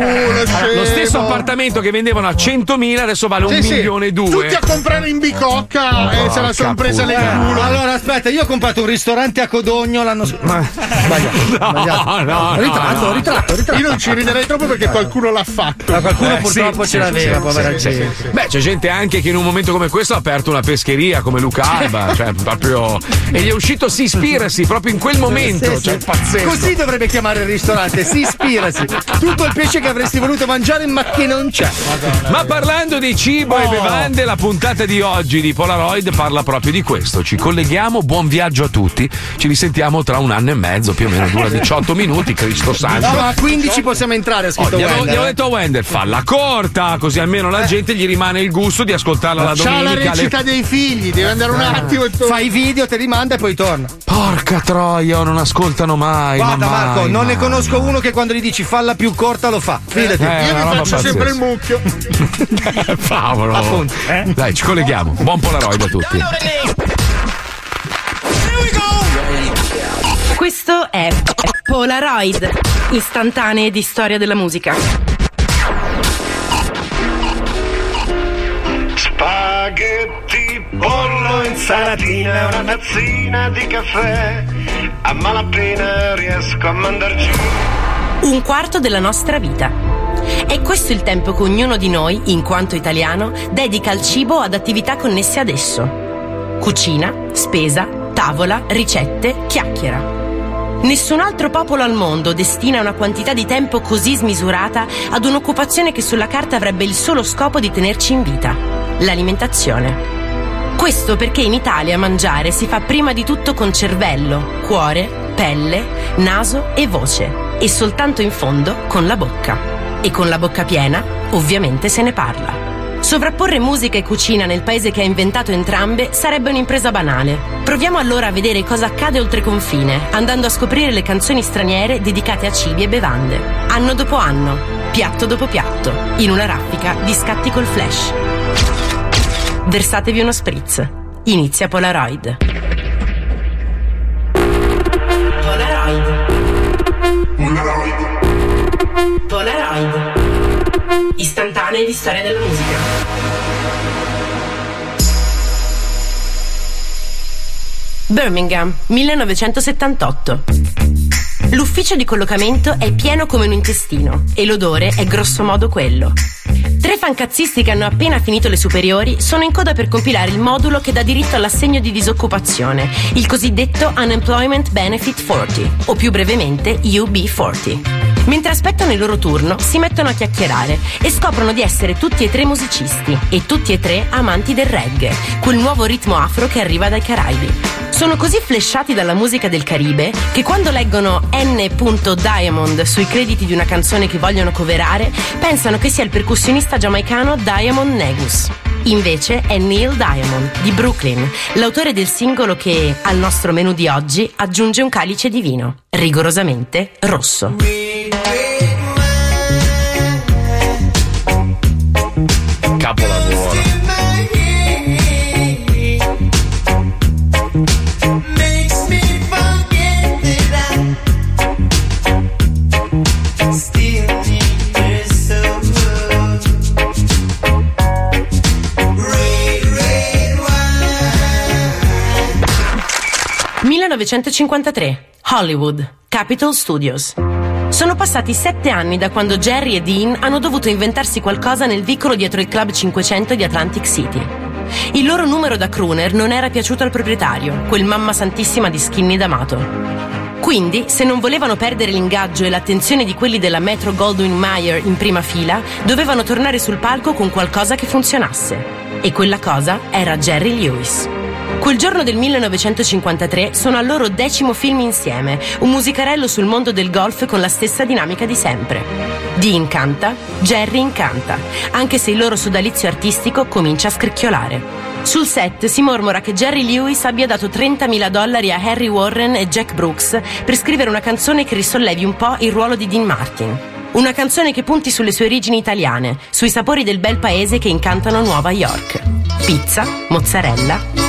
lo stesso appartamento che vendevano a 100.000 adesso vale un Sì, milione e due. Tutti a comprare in bicocca e se la sono presa nel culo. Allora, aspetta, io ho comprato un ristorante a Codogno l'anno scorso. Ma sbagliato. sbagliato. no, no, ritratto, no. ritratto, ritratto. Io non ci riderei troppo perché qualcuno l'ha fatto. Ma qualcuno Eh, purtroppo sì, ce l'aveva, sì, povera sì, gente. sì. Beh, c'è gente anche che in un momento come questo ha aperto una pescheria come Luca Alba, cioè proprio. E gli è uscito si ispirasi proprio in quel momento. Sì, cioè, sì. pazzesco. Così dovrebbe chiamare il ristorante, si ispirasi. Tutto il pesce che avresti voluto mangiare, ma che non c'è. Ma parlando di cibo e bevande, la puntata di oggi di Polaroid parla proprio di questo. Ci colleghiamo, buon viaggio a tutti. Ci risentiamo tra un anno e mezzo, più o meno dura 18 minuti, Cristo santo. No, ma a 15 possiamo entrare, ha Oh, scritto gli Wender. avevo detto a Wender, falla corta, così almeno la gente gli rimane il gusto di ascoltarla la C'ha la domenica. recita dei figli, deve andare un attimo e Fai i video, te li manda e poi torna. Porca troia, non ascoltano mai. Guarda ma Marco, mai, non ne mai. conosco uno che quando gli dici falla più corta lo fa. Fidati. Eh, Io mi faccio sempre il mucchio. Favolo. Appunto. Dai, ci colleghiamo. Buon Polaroid a tutti. Questo è Polaroid, istantanee di storia della musica. Spaghetti, pollo, insalatina, una tazzina di caffè. A malapena riesco a mandar giù. Un quarto della nostra vita. È questo il tempo che ognuno di noi, in quanto italiano, dedica al cibo ad attività connesse ad esso. Cucina, spesa, tavola, ricette, chiacchiera. Nessun altro popolo al mondo destina una quantità di tempo così smisurata ad un'occupazione che sulla carta avrebbe il solo scopo di tenerci in vita, l'alimentazione. Questo perché in Italia mangiare si fa prima di tutto con cervello, cuore, pelle, naso e voce e soltanto in fondo con la bocca. E con la bocca piena, ovviamente se ne parla. Sovrapporre musica e cucina nel paese che ha inventato entrambe sarebbe un'impresa banale. Proviamo allora a vedere cosa accade oltre confine, andando a scoprire le canzoni straniere dedicate a cibi e bevande. Anno dopo anno, piatto dopo piatto, in una raffica di scatti col flash. Versatevi uno spritz. Inizia Polaroid. Istantanee di storia della musica. Birmingham, 1978. L'ufficio di collocamento è pieno come un intestino e l'odore è grossomodo quello. Tre fancazzisti che hanno appena finito le superiori sono in coda per compilare il modulo che dà diritto all'assegno di disoccupazione, il cosiddetto Unemployment Benefit 40, o più brevemente UB40. Mentre aspettano il loro turno, si mettono a chiacchierare e scoprono di essere tutti e tre musicisti e tutti e tre amanti del reggae, quel nuovo ritmo afro che arriva dai Caraibi. Sono così flashati dalla musica del Caribe che quando leggono N. Diamond sui crediti di una canzone che vogliono coverare, pensano che sia il percussionista giamaicano Diamond Negus. Invece è Neil Diamond di Brooklyn, l'autore del singolo che al nostro menù di oggi aggiunge un calice di vino, rigorosamente rosso. 1953, Hollywood, Capitol Studios. Sono passati sette anni da quando Jerry e Dean hanno dovuto inventarsi qualcosa nel vicolo dietro il Club 500 di Atlantic City. Il loro numero da crooner non era piaciuto al proprietario, quel mamma santissima di Skinny D'Amato. Quindi, se non volevano perdere l'ingaggio e l'attenzione di quelli della Metro Goldwyn Mayer in prima fila, dovevano tornare sul palco con qualcosa che funzionasse. E quella cosa era Jerry Lewis. Quel giorno del 1953 sono al loro decimo film insieme, un musicarello sul mondo del golf con la stessa dinamica di sempre. Dee incanta, Jerry incanta, anche se il loro sodalizio artistico comincia a scricchiolare. Sul set si mormora che Jerry Lewis abbia dato 30.000 dollari a Harry Warren e Jack Brooks per scrivere una canzone che risollevi un po' il ruolo di Dean Martin. Una canzone che punti sulle sue origini italiane, sui sapori del bel paese che incantano Nuova York. Pizza, mozzarella,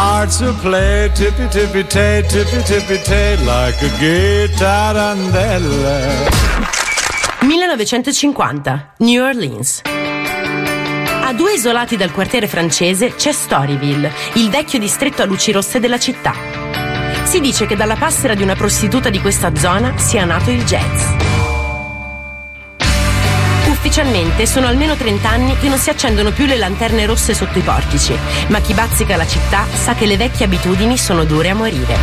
Hearts will play tippy tippy tay, tippy tippy tay, like a gay tarantella. 1950, New Orleans. A due isolati dal quartiere francese c'è Storyville, il vecchio distretto a luci rosse della città. Si dice che dalla passera di una prostituta di questa zona sia nato il jazz. Ufficialmente sono almeno 30 anni che non si accendono più le lanterne rosse sotto i portici, ma chi bazzica la città sa che le vecchie abitudini sono dure a morire.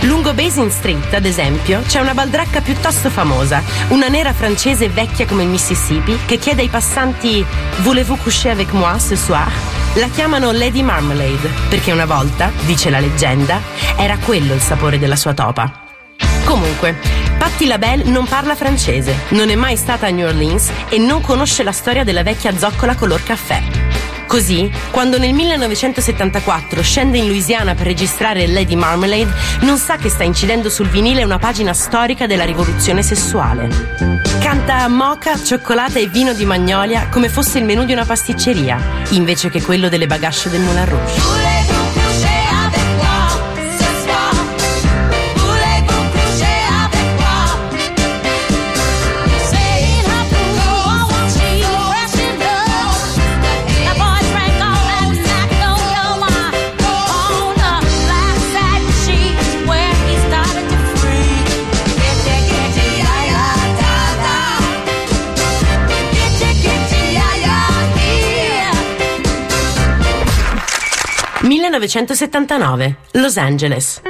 Lungo Basin Street, ad esempio, c'è una baldracca piuttosto famosa, una nera francese vecchia come il Mississippi, che chiede ai passanti Voulez-vous coucher avec moi ce soir? La chiamano Lady Marmalade, perché una volta, dice la leggenda, era quello il sapore della sua topa. Comunque, Patti LaBelle non parla francese, non è mai stata a New Orleans e non conosce la storia della vecchia zoccola color caffè. Così, quando nel 1974 scende in Louisiana per registrare Lady Marmalade, non sa che sta incidendo sul vinile una pagina storica della rivoluzione sessuale. Canta mocha, cioccolata e vino di magnolia come fosse il menù di una pasticceria, invece che quello delle bagasce del Moulin Rouge. 1979, Los Angeles.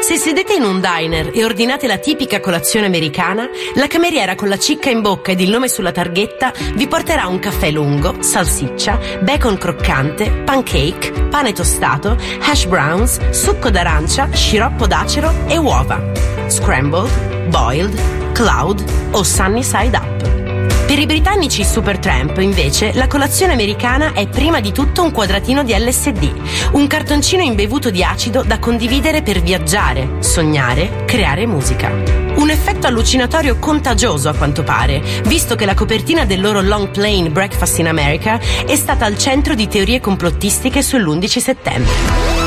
Se sedete in un diner e ordinate la tipica colazione americana, la cameriera con la cicca in bocca ed il nome sulla targhetta vi porterà un caffè lungo, salsiccia, bacon croccante, pancake, pane tostato, hash browns, succo d'arancia, sciroppo d'acero e uova. Scrambled, boiled, cloud o sunny side up. Per i britannici Supertramp, invece, la colazione americana è prima di tutto un quadratino di LSD, un cartoncino imbevuto di acido da condividere per viaggiare, sognare, creare musica. Un effetto allucinatorio contagioso a quanto pare, visto che la copertina del loro long plane Breakfast in America è stata al centro di teorie complottistiche sull'11 settembre.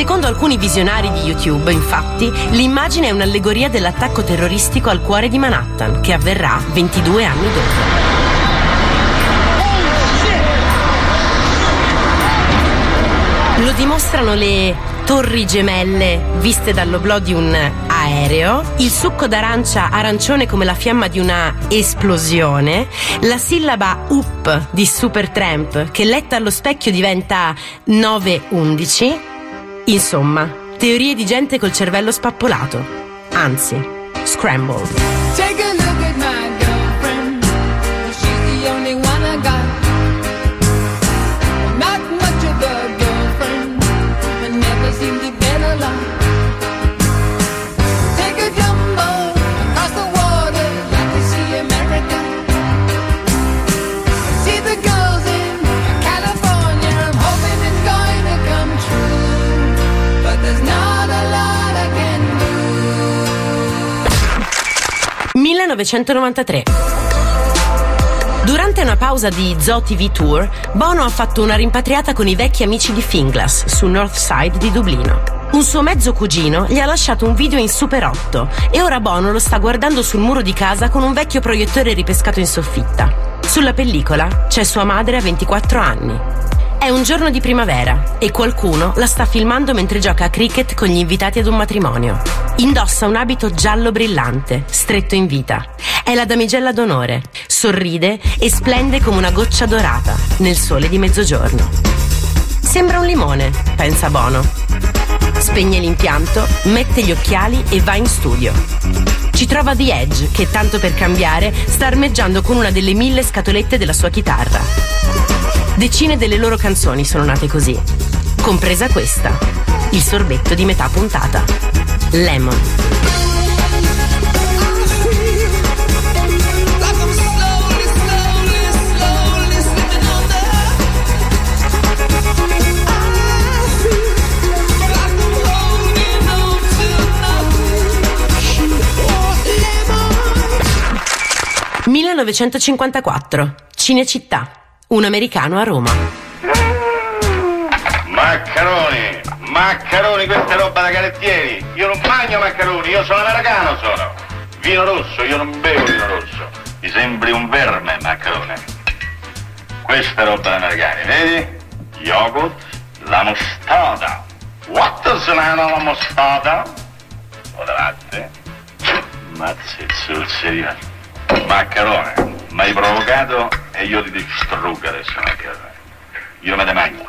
Secondo alcuni visionari di YouTube, infatti, l'immagine è un'allegoria dell'attacco terroristico al cuore di Manhattan, che avverrà 22 anni dopo. Lo dimostrano le torri gemelle viste dall'oblò di un aereo, il succo d'arancia arancione come la fiamma di una esplosione, la sillaba up di Supertramp che letta allo specchio diventa 911. Insomma, teorie di gente col cervello spappolato. Anzi, scrambled. 1993. Durante una pausa di Zoo TV Tour, Bono ha fatto una rimpatriata con i vecchi amici di Finglas, su North Side di Dublino. Un suo mezzo cugino gli ha lasciato un video in Super 8 e ora Bono lo sta guardando sul muro di casa con un vecchio proiettore ripescato in soffitta. Sulla pellicola c'è sua madre a 24 anni. È un giorno di primavera e qualcuno la sta filmando mentre gioca a cricket con gli invitati ad un matrimonio. Indossa un abito giallo brillante, stretto in vita. È la damigella d'onore, sorride e splende come una goccia dorata nel sole di mezzogiorno. Sembra un limone, pensa Bono. Spegne l'impianto, mette gli occhiali e va in studio. Ci trova The Edge, che tanto per cambiare sta armeggiando con una delle mille scatolette della sua chitarra. Decine delle loro canzoni sono nate così, compresa questa, il sorbetto di metà puntata. Lemon. «1954. Cinecittà. Un americano a Roma. Maccaroni, maccaroni, questa è roba da carettieri. Io non mangio maccaroni, io sono americano sono. Vino rosso, io non bevo vino rosso. Mi sembri un verme, maccarone. Questa è roba da americani, vedi? Yogurt, la mostarda. What sono la mostarda? O latte. Mazzi, sul Maccarone, mi hai provocato e io ti distruggo adesso, maccarone. Io me ne mangio.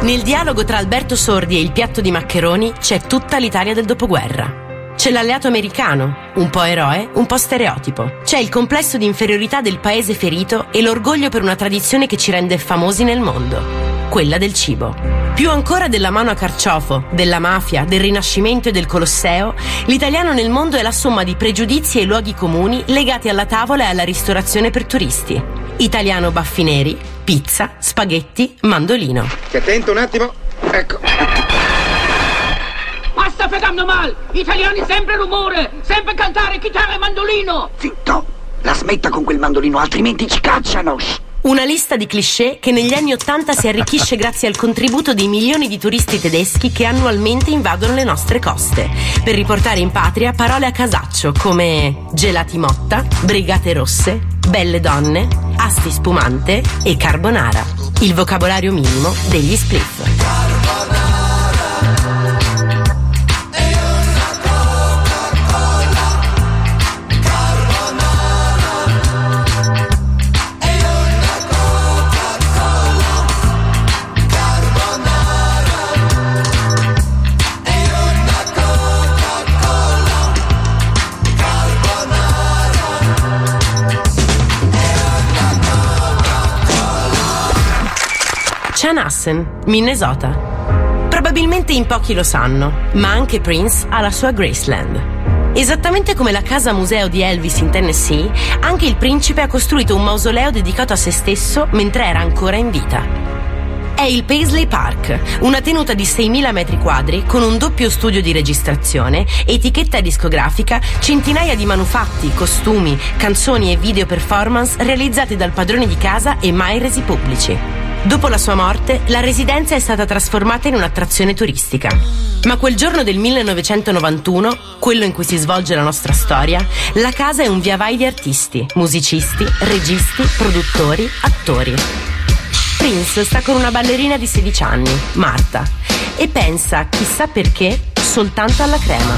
Nel dialogo tra Alberto Sordi e il piatto di maccheroni c'è tutta l'Italia del dopoguerra. C'è l'alleato americano, un po' eroe, un po' stereotipo. C'è il complesso di inferiorità del paese ferito e l'orgoglio per una tradizione che ci rende famosi nel mondo, quella del cibo. Più ancora della mano a carciofo, della mafia, del rinascimento e del Colosseo, l'italiano nel mondo è la somma di pregiudizi e luoghi comuni legati alla tavola e alla ristorazione per turisti. Italiano baffi neri, pizza, spaghetti, mandolino. Ti attento un attimo. Ecco. Basta fregando mal! Italiani sempre rumore! Sempre cantare chitarra e mandolino! Zitto! La smetta con quel mandolino, altrimenti ci cacciano. Una lista di cliché che negli anni Ottanta si arricchisce grazie al contributo di milioni di turisti tedeschi che annualmente invadono le nostre coste, per riportare in patria parole a casaccio come gelati motta, brigate rosse, belle donne, asti spumante e carbonara. Il vocabolario minimo degli spliff. Chanhassen, Minnesota. Probabilmente in pochi lo sanno, ma anche Prince ha la sua Graceland. Esattamente come la casa museo di Elvis in Tennessee, anche il principe ha costruito un mausoleo dedicato a se stesso mentre era ancora in vita. È il Paisley Park, una tenuta di 6.000 metri quadri con un doppio studio di registrazione, etichetta discografica, centinaia di manufatti, costumi, canzoni e video performance realizzati dal padrone di casa e mai resi pubblici. Dopo la sua morte, la residenza è stata trasformata in un'attrazione turistica. Ma quel giorno del 1991, quello in cui si svolge la nostra storia, la casa è un via vai di artisti, musicisti, registi, produttori, attori. Prince sta con una ballerina di 16 anni, Marta, e pensa, chissà perché, soltanto alla crema.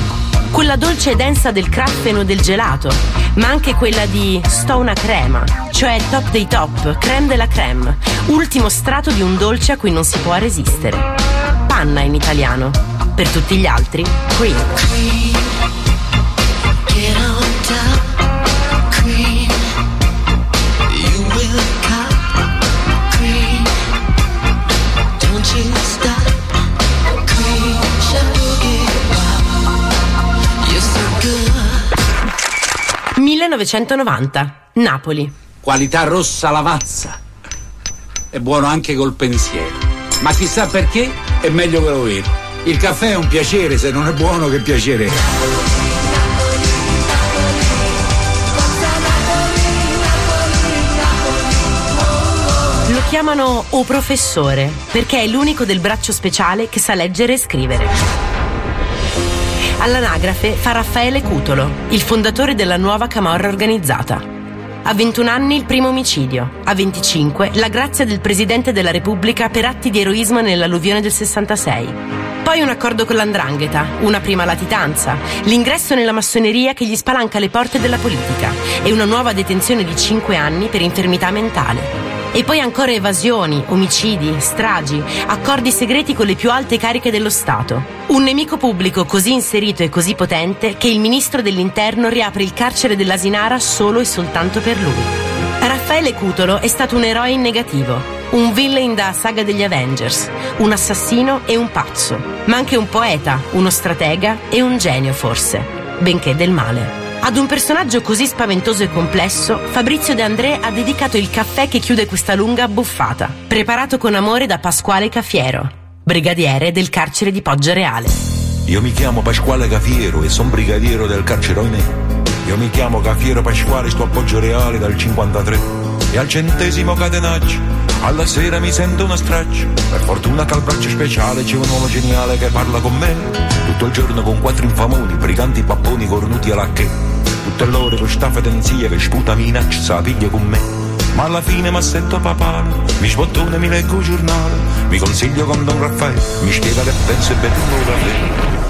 Quella dolce e densa del craffeno e del gelato, ma anche quella di sto una crema, cioè top dei top, creme della creme, ultimo strato di un dolce a cui non si può resistere. Panna in italiano. Per tutti gli altri, cream. 1990, Napoli. Qualità rossa lavazza. È buono anche col pensiero. Ma chissà perché è meglio che lo vedo. Il caffè è un piacere, se non è buono che piacere. è. Lo chiamano O Professore perché è l'unico del braccio speciale che sa leggere e scrivere. All'anagrafe fa Raffaele Cutolo, il fondatore della nuova camorra organizzata. A 21 anni il primo omicidio, a 25 la grazia del Presidente della Repubblica per atti di eroismo nell'alluvione del 66. Poi un accordo con l'andrangheta, una prima latitanza, l'ingresso nella massoneria che gli spalanca le porte della politica e una nuova detenzione di 5 anni per infermità mentale. E poi ancora evasioni, omicidi, stragi, accordi segreti con le più alte cariche dello Stato. Un nemico pubblico così inserito e così potente che il ministro dell'Interno riapre il carcere dell'Asinara solo e soltanto per lui. Raffaele Cutolo è stato un eroe in negativo, un villain da saga degli Avengers, un assassino e un pazzo, ma anche un poeta, uno stratega e un genio forse, benché del male. Ad un personaggio così spaventoso e complesso, Fabrizio De André ha dedicato il caffè che chiude questa lunga buffata, preparato con amore da Pasquale Cafiero, brigadiere del carcere di Poggia Reale. Io mi chiamo Pasquale Cafiero e sono brigadiero del carcere Oimè. Io mi chiamo Cafiero Pasquale, sto a Poggio Reale dal 53. E al centesimo catenaggio, alla sera mi sento una straccia. Per fortuna che al braccio speciale c'è un uomo geniale che parla con me. Tutto il giorno con quattro infamoni, briganti papponi cornuti alla che. Tutte l'ore con sta fedenzia che sputa minaccia, sa piglia con me. Ma alla fine mi sento papale, mi sbottone, mi leggo il giornale, mi consiglio con Don Raffaele, mi spiega che penso e bevuto un caffè.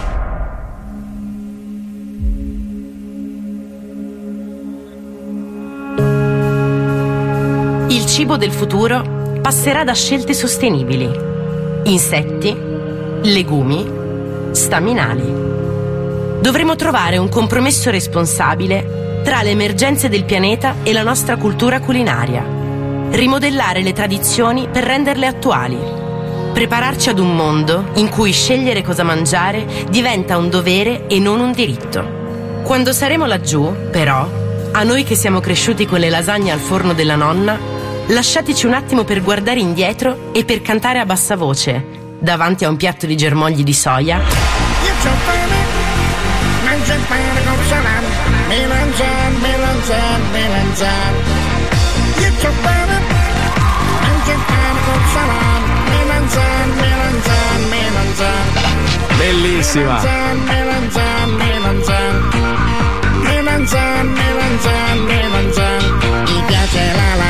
Cibo del futuro passerà da scelte sostenibili. Insetti, legumi, staminali. Dovremo trovare un compromesso responsabile tra le emergenze del pianeta e la nostra cultura culinaria. Rimodellare le tradizioni per renderle attuali. Prepararci ad un mondo in cui scegliere cosa mangiare diventa un dovere e non un diritto. Quando saremo laggiù, però, a noi che siamo cresciuti con le lasagne al forno della nonna, lasciateci un attimo per guardare indietro e per cantare a bassa voce, davanti a un piatto di germogli di soia, Mangia il pane con salame, melanzane, melanzane, melanzane. Io c'ho pane, mangia il pane con salame, melanzane, melanzane, melanzane. Bellissima. Melanzane, melanzane, melanzane. Melanzane, melanzane, melanzane.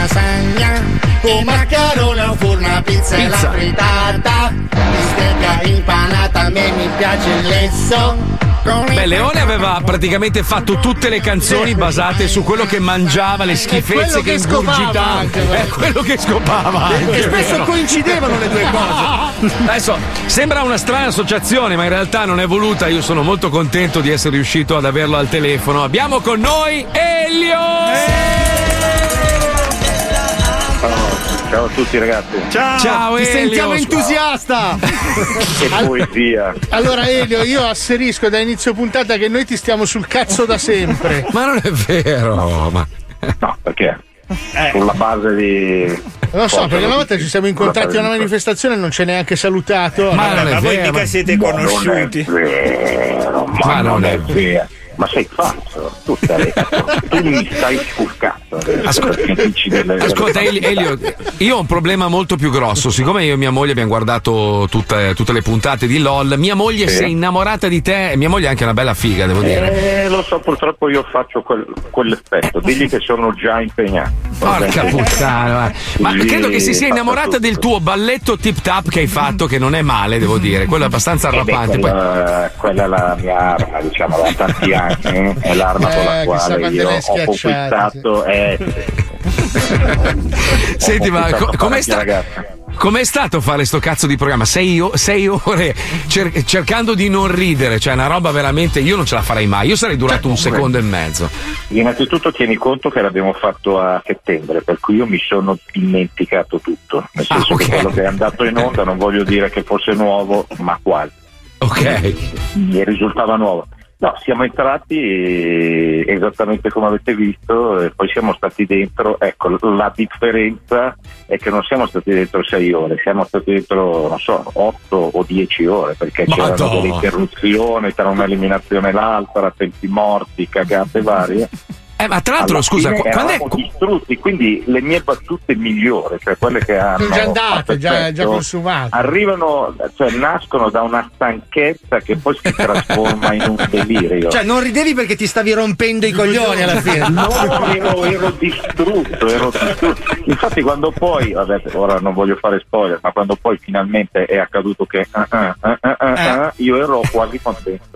Lasagna, con maccherone o forno, pizza e la Pizza. frittata. Bistecca impanata, a me mi piace il lesso. Beh, Leone aveva praticamente fatto tutte le canzoni basate su quello che mangiava, le schifezze che che scopava È quello che scopava. E spesso coincidevano le due cose. Adesso sembra una strana associazione, ma in realtà non è voluta. Io sono molto contento di essere riuscito ad averlo al telefono. Abbiamo con noi Elio! Ciao, Ciao a tutti ragazzi. Ciao. Ti sentiamo entusiasta. Che poesia. Allora Elio, io asserisco da inizio puntata che noi ti stiamo sul cazzo da sempre. Ma non è vero, ma. No, perché? Sulla base di. Non lo so, perché una volta ci siamo incontrati a una manifestazione e non ci hai neanche salutato. Ma, Allora, ma voi mica siete Ma conosciuti. Non è vero, ma, Ma non, non è è vero. Ma sei falso, tu, stai, tu mi stai sul cazzo. Ascolta, delle- Ascolta Eli- Elio, io ho un problema molto più grosso. Siccome io e mia moglie abbiamo guardato tutte, tutte le puntate di LOL, mia moglie Sì. si è innamorata di te. e Mia moglie è anche una bella figa, devo dire. Eh, lo so, purtroppo io faccio quel- quell'effetto. Digli che sono già impegnato. Porca puttana, eh. ma Sì, credo che si sia innamorata tutto. del tuo balletto tip tap che hai fatto, che non è male, devo dire. Quello è abbastanza Eh beh, arrapante. Poi- quella, quella è la mia arma, diciamo, da tanti anni. È l'arma con Eh, la chissà quale io ho conquistato. Eh, Senti, ma conquistato co- com'è, parecchie sta- ragazze. com'è stato fare sto cazzo di programma? Sei, o- sei ore cer- cercando di non ridere, cioè una roba veramente. Io non ce la farei mai. Io sarei durato un secondo e mezzo. Innanzitutto tieni conto che l'abbiamo fatto a settembre, per cui io mi sono dimenticato tutto. Nel Ah, senso che quello che è andato in onda non voglio dire che fosse nuovo, ma quasi. Ok. Mi risultava nuovo. No, siamo entrati eh, esattamente come avete visto e poi siamo stati dentro. Ecco, la differenza è che non siamo stati dentro sei ore, siamo stati dentro, non so, otto o dieci ore perché c'erano Madonna. delle interruzioni tra un'eliminazione e l'altra, tempi morti, cagate varie. Eh, ma tra l'altro, Alla scusa, quando è. distrutti, quindi le mie battute migliori, cioè quelle che hanno Sono già andate, già, già consumate. arrivano, cioè nascono da una stanchezza che poi si trasforma in un delirio. Cioè, non ridevi perché ti stavi rompendo i coglioni alla fine. No, ero, ero distrutto, ero distrutto. Infatti quando poi, vabbè, ora non voglio fare spoiler, ma quando poi finalmente è accaduto che ah, ah, ah, io ero quasi contento.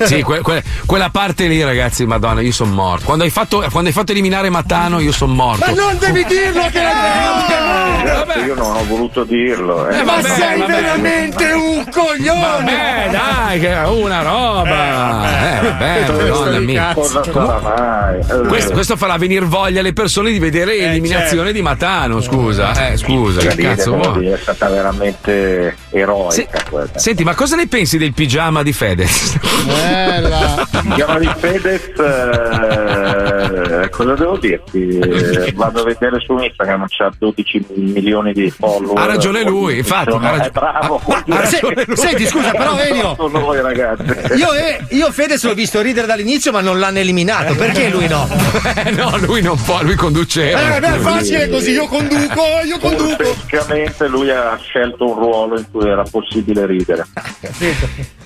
Sì, que- que- quella parte lì, ragazzi, madonna, io sono morto. Quando hai, fatto, quando hai fatto eliminare Matano, io sono morto. Ma non devi dirlo che Ragazzi, io non ho voluto dirlo. eh. Eh, Ma vabbè, sei vabbè. veramente un coglione! Vabbè, dai, che è una roba. Eh, vabbè, Cosa madonna mia. Eh, Questo, questo farà venire voglia alle persone di vedere l'eliminazione di Matano. Scusa, eh, scusa, che Incredibile, cazzo vuoi? dire, È stata veramente eroica Sì. quella. Senti, ma cosa ne pensi del pigiama di Fedez? Bella. Chiama di Fedez, eh, cosa devo dirti? Eh, vado a vedere su Instagram, c'ha 12 milioni di follower. Ha ragione lui, infatti, ha ragione- è bravo. Ma- ma- ha Se- ragione lui. senti, scusa, però Elio. Fatto noi. Io, e, io Fedez l'ho visto ridere dall'inizio, ma non l'hanno eliminato. Perché lui no? Eh, no, lui non può, lui conduceva. Eh, beh, è facile così, io conduco, io conduco. Praticamente lui ha scelto un ruolo in cui era possibile ridere.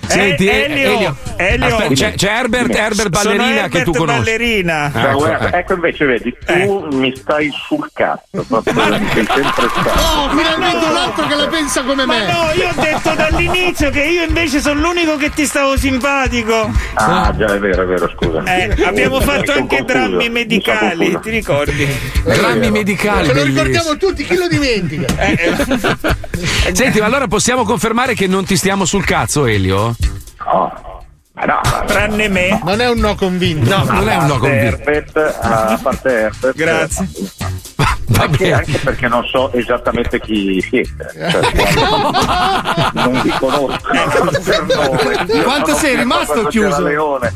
Senti, Eh, Elio, Elio, Elio. Aspetta, c'è, c'è Herbert, Herbert Sono Ballerina Herbert che tu conosci. Ballerina. Cioè, Ecco, guarda, ecco. ecco invece vedi, tu mi stai sul cazzo, proprio mi sei sempre stato. Oh, finalmente un altro che la pensa come Ma me. no, io ho detto dall'inizio che io invece sono l'unico che ti stavo simpatico. Ah, già è vero, è vero, scusa. Eh, abbiamo Mi fatto anche confuso, drammi medicali, ti ricordi? Drammi medicali. Ce lo ricordiamo tutti, chi lo dimentica? Senti, ma allora possiamo confermare che non ti stiamo sul cazzo, Elio? No, ma no, ma- Tranne me. Non è un no convinto. No, non è un no a parte convinto. Herbert, a parte Herbert, Grazie. Va Anche, bene. anche perché non so esattamente chi siete. Cioè, non vi conosco. Io Quanto sei rimasto chiuso? c'era Leone.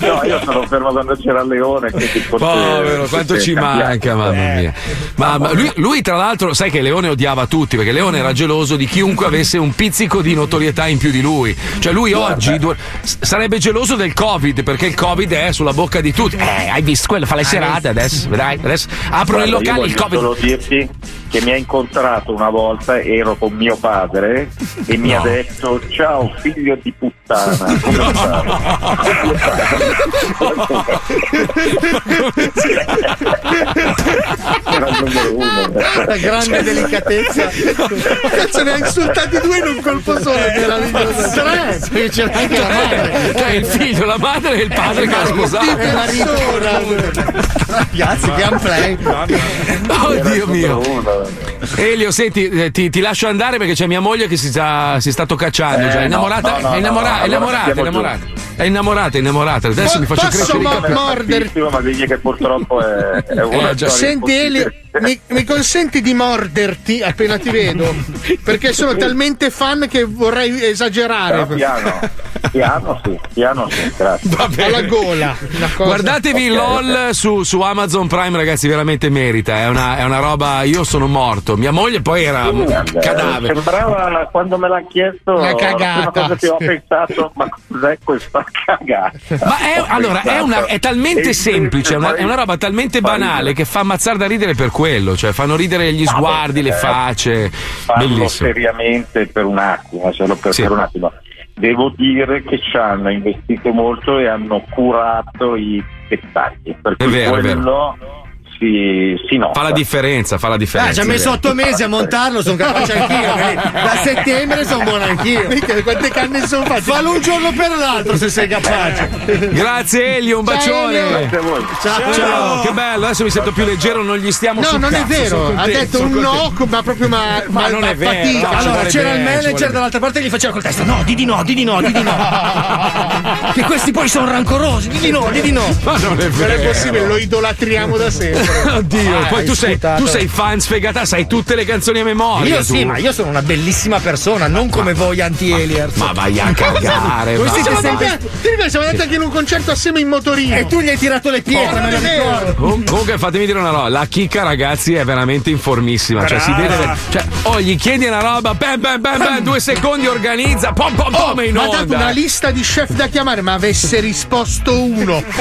No, io sono fermo quando c'era Leone. Povero, quanto ci manca, mamma mia. Ma, ma lui, lui, tra l'altro, sai che Leone odiava tutti perché Leone era geloso di chiunque avesse un pizzico di notorietà in più di lui. Cioè, lui oggi s- sarebbe geloso del Covid perché il Covid è sulla bocca di tutti. Eh, hai visto quello? Fa le serate adesso, vedrai. Adesso aprono il Guarda, io locale, il voglio Covid. solo dirti che mi ha incontrato una volta, ero con mio padre e mi No. ha detto ciao figlio di puttana. Come stai? Era il numero uno. La grande delicatezza. Cazzo, ne ha insultati due in un colpo solo. Meraviglioso. Tre, perché c'era anche la madre. Cioè, il figlio, la madre e il padre che ha sposato. E la ritorna. Piazzi, gameplay. Oh Dio mio. Elio, senti, eh, ti, ti lascio andare perché c'è mia moglie che si sta, si sta toccacciando. Eh, già. È innamorata, no, no, è innamorata, no, è allora innamorata, andiamo giù. innamorata. È innamorata, è innamorata. Adesso Po- mi faccio crescere i mo- capelli. morderti? ma digli che purtroppo è, è una Eh, Senti Eli, mi, mi consenti di morderti appena ti vedo? Perché sono talmente fan che vorrei esagerare. Però piano, piano sì, piano sì, grazie. Alla gola. una cosa. Guardatevi LOL su, su Amazon Prime, ragazzi, veramente merita. È una, è una roba. Io sono morto. Mia moglie poi era un Guarda, cadavere. Sembrava quando me l'ha chiesto Una la prima cagata, cosa che ho pensato, ma cos'è questa cagata? Ma è, allora, è, una- è talmente pensato- semplice, è una, è una roba talmente banale che fa ammazzare da ridere per quello. Cioè, fanno ridere gli sguardi, le facce. Parlo Bellissimo. seriamente per un attimo, solo per, Sì. per un attimo. Devo dire che ci hanno investito molto e hanno curato i dettagli. Per È cui vero, è quello si, si nota. Fa la differenza, fa la differenza. Ah, ci ha è messo otto mesi a montarlo, sono capace anch'io. quindi Da settembre sono buono anch'io. Minchia, Quante canne sono fatte? Fallo un giorno per l'altro se sei capace. Grazie Elio, un Ciao, bacione. Elio. Grazie a voi. Ciao. Ciao. che bello, adesso mi sento più leggero, non gli stiamo No, non è cazzo, vero. sono Ha contento, detto un no, contento. ma proprio ma, Ma non ma è vero, fatica. no, Allora c'era bene, il manager dall'altra parte che gli faceva col testa: no, di di no, di di no, di di no. che questi poi sono rancorosi, di di no, di di no. Ma non è Non vero. è possibile, lo idolatriamo da sempre. Oddio, Ah, poi tu sei, tu sei fan sfegata, sai tutte le canzoni a memoria. Io sì, tu. ma io sono una bellissima persona, non come voi anti-aliers. Ma vai a cagare, Voi siete Siamo sempre. andati, ti ricordi, siamo andati anche in un concerto assieme in motorino. E tu gli hai tirato le pietre, Oh, me lo ricordo. Com- Comunque fatemi dire una roba, la chicca ragazzi è veramente informissima, cioè si Brava. deve cioè, oh gli chiedi una roba, bam bam bam bam, due secondi organizza, pom pom Oh, pom e in mi ha dato onda. una lista di chef da chiamare, ma avesse risposto uno.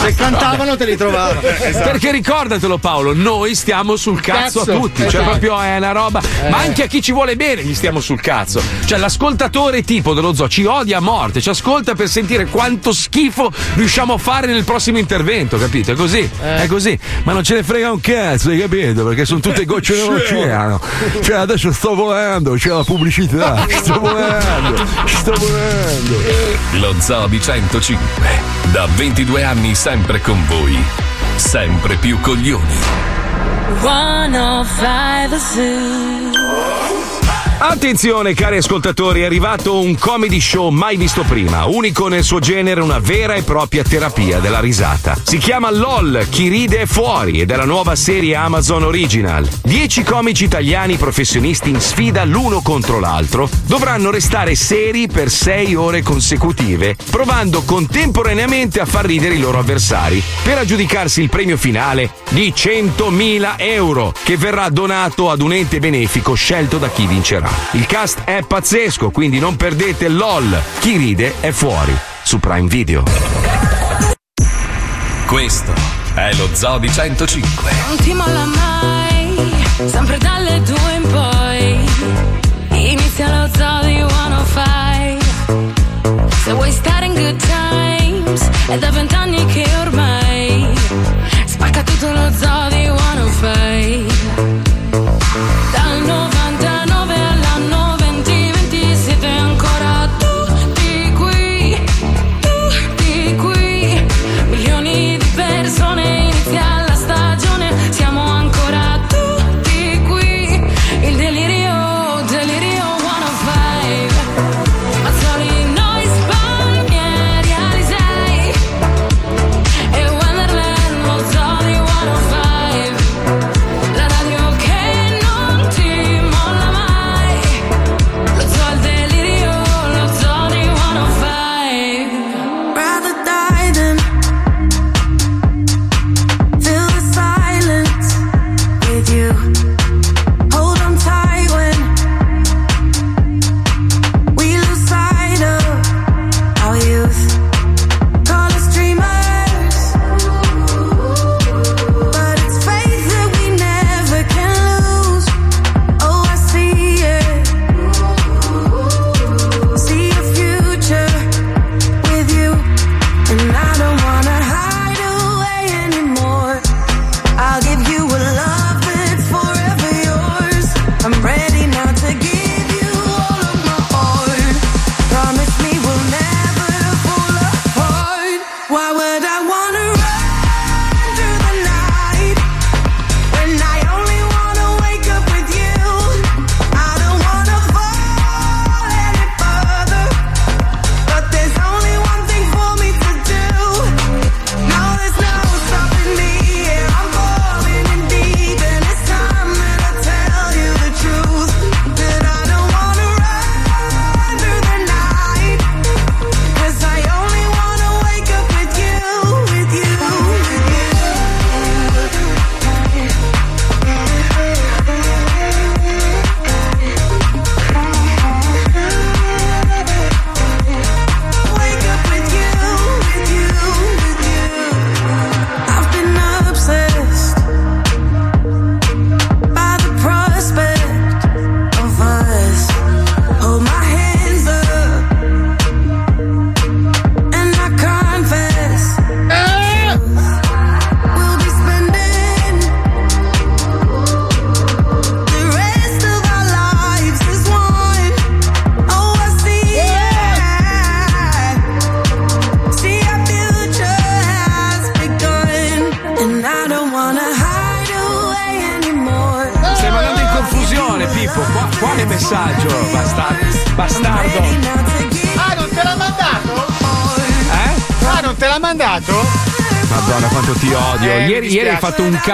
Se cantavano te li trovavo. Perché ricordatelo Paolo, noi stiamo sul cazzo, Cazzo, a tutti, cioè esatto. proprio è una roba, ma anche a chi ci vuole bene gli stiamo sul cazzo. Cioè l'ascoltatore tipo dello zoo ci odia a morte, ci ascolta per sentire quanto schifo riusciamo a fare nel prossimo intervento, capito? È così, è così, ma non ce ne frega un cazzo, hai capito? Perché sono tutte gocce nell'oceano. Cioè adesso sto volando, c'è la pubblicità, sto volando, sto volando. Lo Zoo di 105, da 22 anni sempre con voi, sempre più coglioni. 105 Zoo. Attenzione cari ascoltatori, è arrivato un comedy show mai visto prima, unico nel suo genere, una vera e propria terapia della risata. Si chiama LOL, chi ride è fuori ed è la nuova serie Amazon Original. Dieci comici italiani professionisti in sfida l'uno contro l'altro dovranno restare seri per sei ore consecutive, provando contemporaneamente a far ridere i loro avversari, per aggiudicarsi il premio finale di 100.000 euro, che verrà donato ad un ente benefico scelto da chi vincerà. Il cast è pazzesco, quindi non perdete LOL. Chi ride è fuori su Prime Video. Questo è lo Zoo di 105. Non ti molla mai, sempre dalle due in poi. Inizia lo zoo di 105. Se vuoi stare in good times, è da vent'anni che ormai spacca tutto lo zoo di 105.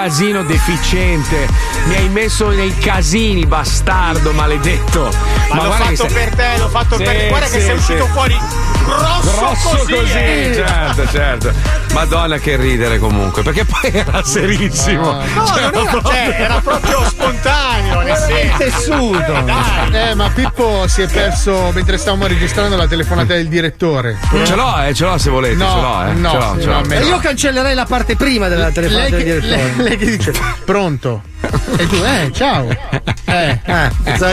Casino deficiente. Mi hai messo nei casini, bastardo, maledetto. Ma, l'ho guarda che fatto sei- per te, l'ho fatto Sì, per te. Guarda che sì, sei sì. uscito fuori grosso, Grosso così, eh. certo, certo. Madonna che ridere comunque, perché poi era serissimo. No, Cioè, era, proprio- cioè, era proprio spontaneo, nel senso. tessuto. Eh, ma Pippo si è perso mentre stavamo registrando la telefonata del direttore. Ce l'ho, eh, ce l'ho se volete, No, ce l'ho, eh. no, ce l'ho, sì, ce l'ho. no, E io cancellerei la parte prima della Lei telefonata del che, direttore. lei- lei che dice pronto e tu eh ciao eh Ah, cazzo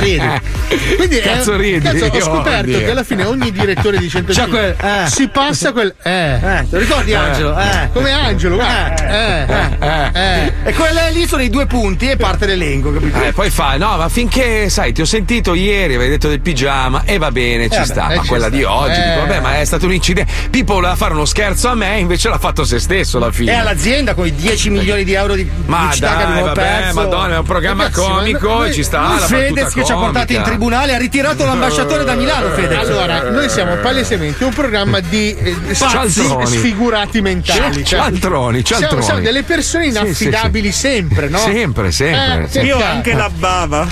quindi è- Cazzo ridi, cazzo, ho io scoperto odio. che alla fine ogni direttore di 105 C'ha quel, eh. si passa quel eh, Eh, te lo ricordi Angelo? Eh. come Angelo eh, eh, eh. E quella lì sono i due punti e parte l'elenco, capito? Eh, poi fa, no, ma finché, sai, ti ho sentito ieri, avevi detto del pigiama, e va bene, ci sta. eh, ma ci quella sta. di oggi, Eh. dico, vabbè, ma è stato un incidente. Pippo voleva fare uno scherzo a me, invece l'ha fatto se stesso alla fine. E all'azienda con i 10 milioni di euro di Ma pubblicità che dai, abbiamo vabbè, perso. madonna, è un programma Ragazzi, comico, ci sta la Fedez che ci ha portato in comica. Tribunale ha ritirato l'ambasciatore da Milano Fedez allora noi siamo palesemente un programma di eh, Cialtroni. sfi- sfigurati mentali cioè, Cialtroni, siamo, cialtroni. siamo delle persone Sì, sì, inaffidabili sempre no? Sempre, sempre. Eh, sì. che Io anche la bava.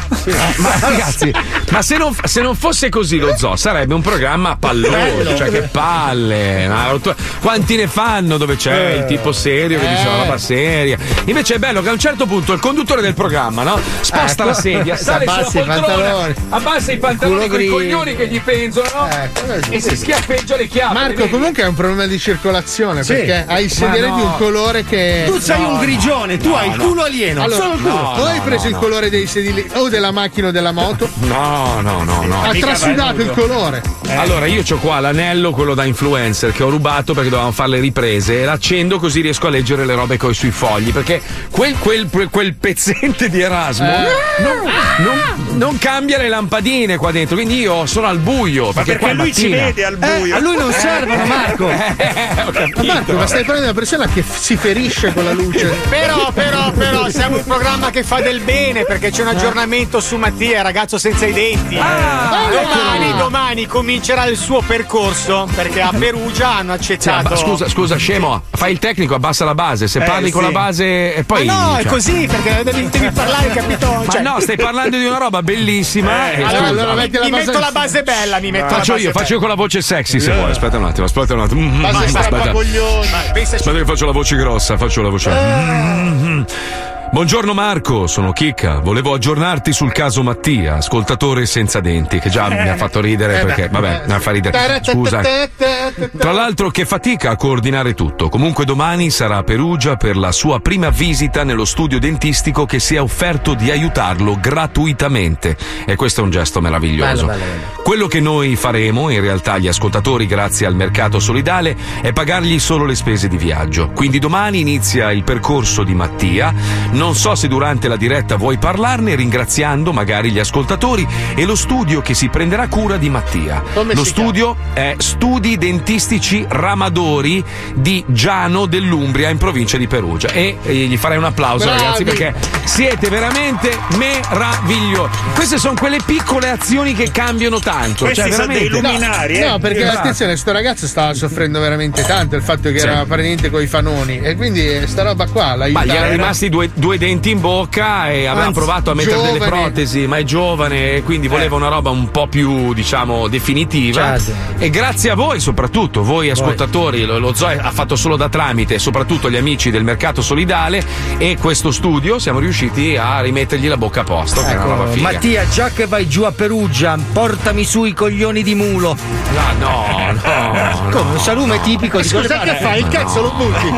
Ma ragazzi, ma se non, se non fosse così lo zoo sarebbe un programma palloso, cioè che palle. una. Quanti ne fanno dove c'è il tipo serio che dice Eh. la roba seria? Invece è bello che a un certo punto il conduttore del programma, no? Sposta Ecco. la sedia, sale sulla poltrona, pantaloni. Abbassa i pantaloni con i coglioni che gli penzono Ecco, e si schiaffeggia le chiappe. Marco comunque è un problema di circolazione Sì. perché hai il sedere no. di un colore che tu sei No, un no. grigione tu hai il culo alieno Allora, solo il culo no, tu hai no, preso no, il no. colore dei sedili o della macchina o della moto No, no, no, no. ha mica trasudato il colore Allora, io ho qua l'anello, quello da influencer, che ho rubato perché dovevamo fare le riprese. E l'accendo così riesco a leggere le robe coi sui fogli. Perché quel, quel, quel pezzente di Erasmo Eh. non, non- non cambia le lampadine qua dentro. Quindi io sono al buio. Ma Perché, perché è lui ci vede al Eh, buio. a lui non servono Marco Eh, ho capito. ma Marco ma stai parlando di una persona che si ferisce con la luce Però, però, però, siamo un programma che fa del bene perché c'è un aggiornamento su Mattia, ragazzo senza i denti. Ah, domani, domani comincerà il suo percorso perché a Perugia hanno Sì, accettato. abba- scusa, scusa, scemo, fai il tecnico, abbassa la base. Se Eh, parli con sì. la base e poi. Ma no, è cioè- così perché devi, devi parlare, capito? Ma Cioè- no, stai parlando di una roba bellissima. Eh, eh, Allora, allora metti la Mi base, metto la base bella, mi metto la Faccio base io, faccio io con la voce sexy se vuoi. Aspetta un attimo, aspetta un attimo. Mm, base aspetta. Aspetta che faccio la voce grossa, faccio la voce. Mm. Buongiorno Marco, sono Chicca. Volevo aggiornarti sul caso Mattia, ascoltatore senza denti, che già mi ha fatto ridere Eh, perché, beh, vabbè, mi fa ridere. Scusa. Tra l'altro che fatica a coordinare tutto. Comunque domani sarà a Perugia per la sua prima visita nello studio dentistico che si è offerto di aiutarlo gratuitamente. E questo è un gesto meraviglioso. Bello, bello, bello. Quello che noi faremo, in realtà gli ascoltatori grazie al mercato solidale, è pagargli solo le spese di viaggio. Quindi domani inizia il percorso di Mattia. Non so se durante la diretta vuoi parlarne, ringraziando magari gli ascoltatori e lo studio che si prenderà cura di Mattia. Come lo studio è Studi Dentistici Ramadori di Giano dell'Umbria in provincia di Perugia. E, e gli farei un applauso, Bravi. ragazzi, perché siete veramente meravigliosi. Queste sono quelle piccole azioni che cambiano tanto. Questi cioè, sono dei veramente. luminari, eh. No, perché Esatto. attenzione, sto ragazzo stava soffrendo veramente tanto il fatto che Sì. era praticamente coi fanoni e quindi sta roba qua la Ma gli erano rimasti due, due denti in bocca e aveva Anzi, provato a mettere delle giovane. protesi, ma è giovane e quindi voleva una roba un po' più, diciamo, definitiva. Certo. E grazie a voi, soprattutto, voi ascoltatori, lo, lo Zoe ha fatto solo da tramite, soprattutto gli amici del mercato solidale e questo studio siamo riusciti a rimettergli la bocca a posto. che è una roba Ecco, figa. Mattia, già che vai giù a Perugia, portami su i coglioni di mulo. Ah, no, no. Come un salume tipico di Scusa, che fai? Il cazzo lo butti?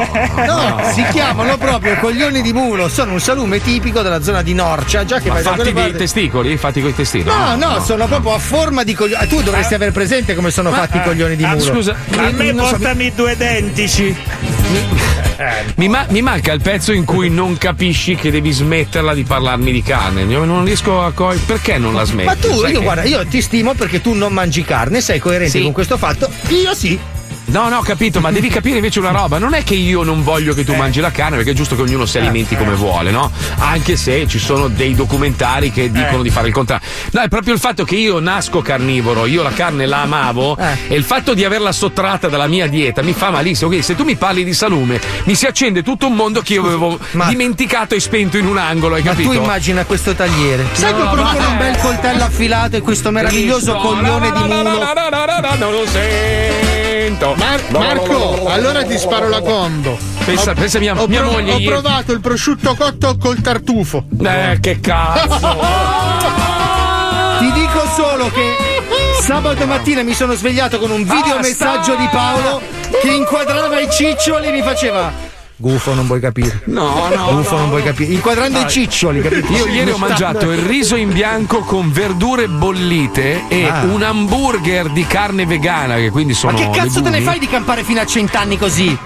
No, si chiamano proprio coglioni di mulo. Sono un salume tipico della zona di Norcia. Già che Ma vai da fatti quelle dei parti. testicoli? Fatti coi testicoli? No, no, sono proprio a forma di coglioni. Tu dovresti aver presente come sono fatti i coglioni di Ah, mulo. scusa, A me non so- portami due dentici. Mi, ma- mi manca il pezzo in cui non capisci che devi smetterla di parlarmi di carne. Io non riesco a cogliere. Perché non la smetti? Ma tu, Sai io che- guarda, io ti stimo perché tu non mangi carne, sei coerente Sì. con questo fatto. Io sì. No, no, ho capito, ma devi capire invece una roba. Non è che io non voglio che tu mangi la carne, perché è giusto che ognuno si alimenti come vuole, no? Anche se ci sono dei documentari che dicono di fare il contrario. No, è proprio il fatto che io nasco carnivoro, io la carne la amavo e il fatto di averla sottratta dalla mia dieta mi fa malissimo. Quindi se tu mi parli di salume, mi si accende tutto un mondo che io avevo dimenticato e spento in un angolo, hai Ma capito? tu immagina questo tagliere. Sai che No, proprio ma- un bel coltello affilato e questo meraviglioso coglione di mulo. Non lo sento. Mar- Marco, allora ti sparo la combo. Pensa- Ho- pensa mia- ho mia prov- moglie Ho ieri. provato il prosciutto cotto col tartufo. Eh, che cazzo. Ti dico solo che sabato mattina mi sono svegliato con un video messaggio di Paolo che inquadrava i ciccioli e mi faceva. Gufo, non vuoi capire. No, no. Gufo, no. non vuoi capire. Inquadrando i Dai. ciccioli, capito? Io ieri ho mangiato il riso in bianco con verdure bollite e Ah. un hamburger di carne vegana, che quindi sono. Ma che cazzo te ne fai di campare fino a cent'anni così?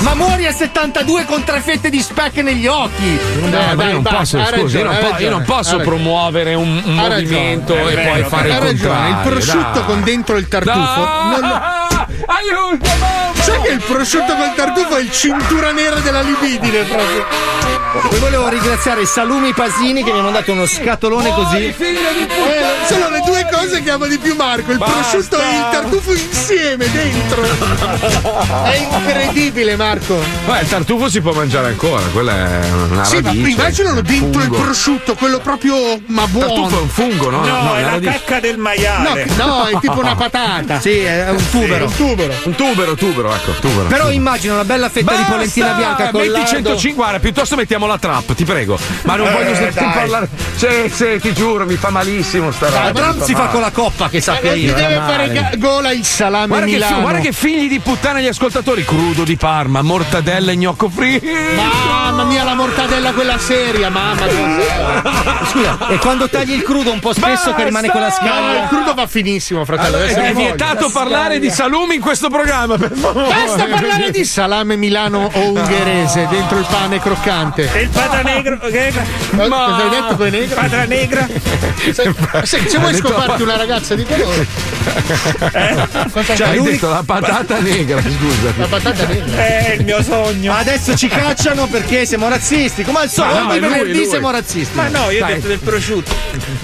Ma muori a 72 con tre fette di speck negli occhi! No, ma io non posso, scusa, io non, po- io non posso promuovere un, un ragione, movimento è e vero, poi fare il ragione, contrario. Il prosciutto dai. con dentro il tartufo. No! non- Aiuto! Sai che il prosciutto col tartufo è il cintura nera della libidine proprio. Poi volevo ringraziare Salumi Pasini che mi ha mandato uno scatolone così. Eh, sono le due cose che amo di più Marco, il Basta. prosciutto e il tartufo insieme dentro. È incredibile Marco. Beh, il tartufo si può mangiare ancora, quella è una Sì, ma radice. immaginalo dentro il prosciutto, quello proprio ma Il buono. tartufo è un fungo, no? No, è una la radice. cacca del maiale. No, no, è tipo una patata. Sì, è un tubero. un tubero. Un tubero, tubero, ecco, tubero. Però immagino una bella fetta di polentina bianca con metti lardo. 105, guarda, piuttosto mettiamo la trap, ti prego. Ma non Eh, voglio sentirti dai. parlare. Sì, sì, ti giuro, mi fa malissimo sta roba. La trap si fa male. con la coppa, che sappia Eh, ti io. deve fare ga- gola il salame Guarda che, Milano. fi- guarda che figli di puttana gli ascoltatori, crudo di Parma, mortadella e gnocco fritto. Mamma mia, la mortadella quella seria, mamma mia. Scusa, e quando tagli il crudo un po' spesso che rimane con la No, il crudo va finissimo, fratello. Allora, è vietato parlare di salumi in questo programma, per favore. Basta parlare di salame milano o ungherese dentro il pane croccante. E il pata negro. Che... Ma... Cosa hai detto poi negro? Patra negra. Se, se- se vuoi detto scoparti una ragazza di colore. Cosa Cioè, hai detto la patata negra, scusa. La patata negra. È il mio sogno. Adesso ci cacciano perché siamo razzisti. Come al solito, no, ogni venerdì lui. siamo razzisti. Ma no, io ho Dai. detto del prosciutto.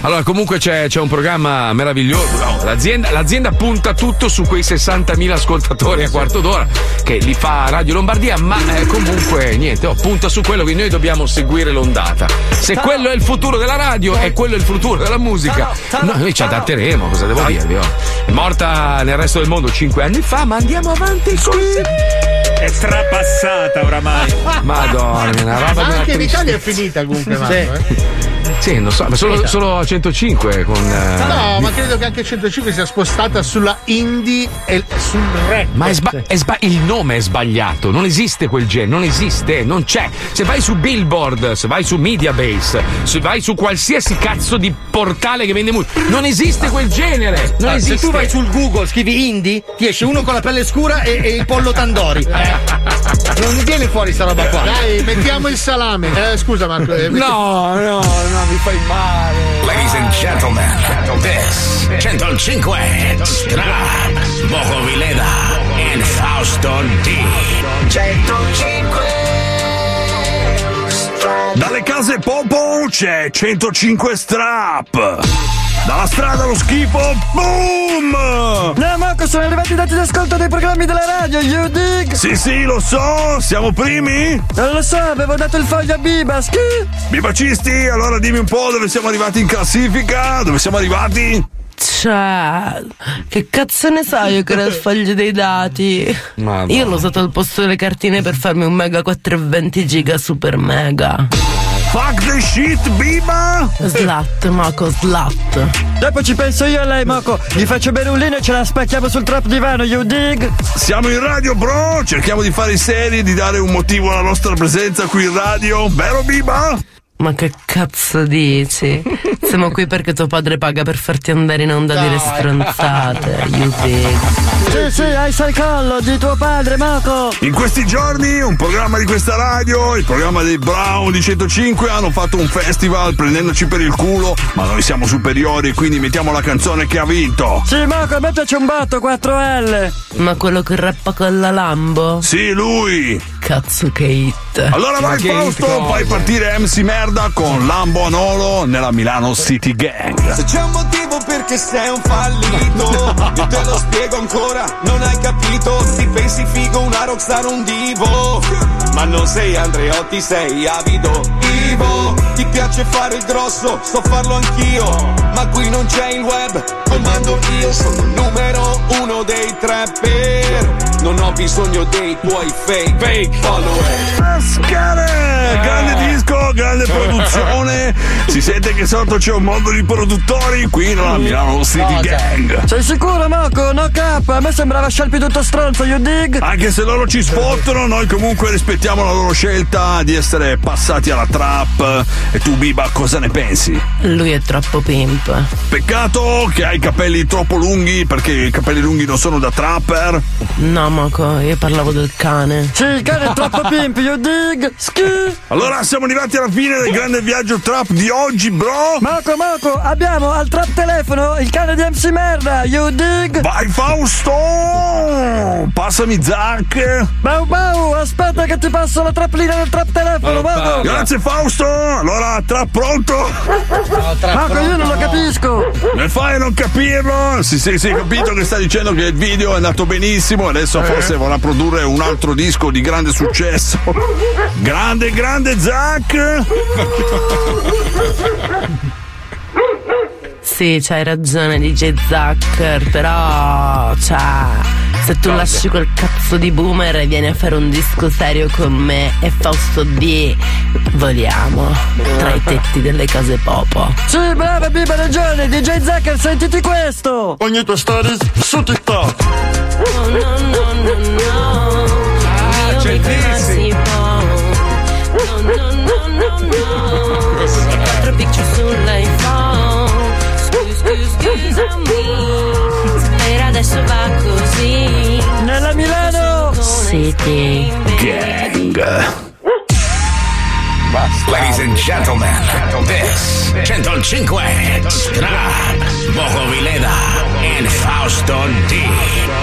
Allora, comunque c'è, c'è un programma meraviglioso. No, l'azienda, l'azienda punta tutto su quei 60.000 ascoltatori a quarto d'ora che li fa Radio Lombardia, ma eh, comunque niente, oh, punta su quello che noi dobbiamo seguire l'ondata. Se quello è il futuro della radio e quello è il futuro della musica, no, noi ci adatteremo, cosa devo dirvi? oh. È morta nel resto del mondo 5 anni fa, ma andiamo avanti così. È trapassata oramai. Madonna, una roba Anche in. Italia è finita comunque, Marco. Sì. eh. Sì, non so, ma solo, solo a 105 con. eh, No, ma credo che anche 105 sia spostata sulla indie e sul rap. Ma è sba- è sba- il nome è sbagliato, non esiste quel genere, non esiste, non c'è. Se vai su Billboard, se vai su Mediabase, se vai su qualsiasi cazzo di portale che vende musica, non esiste quel genere, non Ah, se esiste. tu vai sul Google, scrivi indie, ti esce uno con la pelle scura e, e il pollo tandori. Non viene fuori sta roba qua. Dai, mettiamo il salame. Eh, scusa Marco. eh, metti- No, no, no, mi fai male. Ladies and gentlemen, this 105 Strap, Boco Vileda and Fausto D. 105 Dalle case Popo c'è 105 strap. Dalla strada allo schifo, boom! No, Marco, sono arrivati i dati d'ascolto dei programmi della radio, you dig? Sì, sì, lo so, siamo primi? Non lo so, avevo dato il foglio a Bibas. Chi? Bibacisti, allora dimmi un po' dove siamo arrivati in classifica? Dove siamo arrivati? Cioè, che cazzo ne sai io che era il foglio dei dati? Madonna. Io l'ho usato al posto delle cartine per farmi un mega 420 giga super mega. Fuck the shit, Biba! Slat, Marco, slat. Dopo ci penso io a lei, Marco. Gli faccio bere un lino e ce la spacchiamo sul trap divano, you dig? Siamo in radio, bro! Cerchiamo di fare i seri e di dare un motivo alla nostra presenza qui in radio, vero Biba? Ma che cazzo dici? Siamo qui perché tuo padre paga per farti andare in onda a dire stronzate. You big. Sì, sì, hai il collo di tuo padre, Moco. In questi giorni un programma di questa radio, il programma dei Brown di 105 hanno fatto un festival prendendoci per il culo, ma noi siamo superiori quindi mettiamo la canzone che ha vinto. Sì, Moco, a me piace un botto, 4L. Ma quello che rappa con la Lambo? Sì, lui. Cazzo che hit. Allora vai Fausto, fai partire MC Merda con Lambo Anolo nella Milano City Gang. Se c'è un motivo perché sei un fallito, io te lo spiego ancora, non hai capito, ti pensi figo una rockstar un divo, ma non sei Andreotti, sei avido, Ivo, ti piace fare il grosso, so farlo anch'io, ma qui non c'è il web, comando io, sono il numero uno dei trapper, non ho bisogno dei tuoi fake, fake follower. Scare! Grande disco, grande produzione. Si sente che sotto c'è un mondo di produttori qui nella Milano City Gang. Sei sicuro, Moco? No cap, a me sembrava scialpi tutto stronzo, you dig? Anche se loro ci sfottono, noi comunque rispettiamo la loro scelta di essere passati alla trap. E tu, Biba, cosa ne pensi? Lui è troppo pimp. Peccato che hai i capelli troppo lunghi perché i capelli lunghi non sono da trapper. No, Moco, io parlavo del cane. Sì, il cane troppo pimp, you dig? Ski! Allora siamo arrivati alla fine del grande viaggio trap di oggi, bro. Moco, Moco, abbiamo al trap telefono il cane di MC Merda, you dig? Vai Fausto! Passami Zac! Bau bau, aspetta che ti passo la traplina del trap telefono, Moco! Grazie Fausto! Allora, trap pronto? Moco, io non lo capisco! Ne fai a non capirlo? Sì, sì, sì, capito che sta dicendo che il video è andato benissimo, adesso forse vorrà produrre un altro disco di grande successo. Grande, grande Zac! Sì, c'hai ragione, DJ Zucker, però. Cioè. Se tu lasci quel cazzo di boomer e vieni a fare un disco serio con me e Fausto D, voliamo tra i tetti delle case popo. Sì, brava, Biba, hai ragione, DJ Zucker, sentiti questo! Ogni tua stories su TikTok! Mi classico No no no no no Quattro picture sull'iPhone Scusa scusa scusami Per adesso va così Nella Milano City Gang. Ladies and gentlemen, this 105 Strap, Bojo Vileda and Fausto D.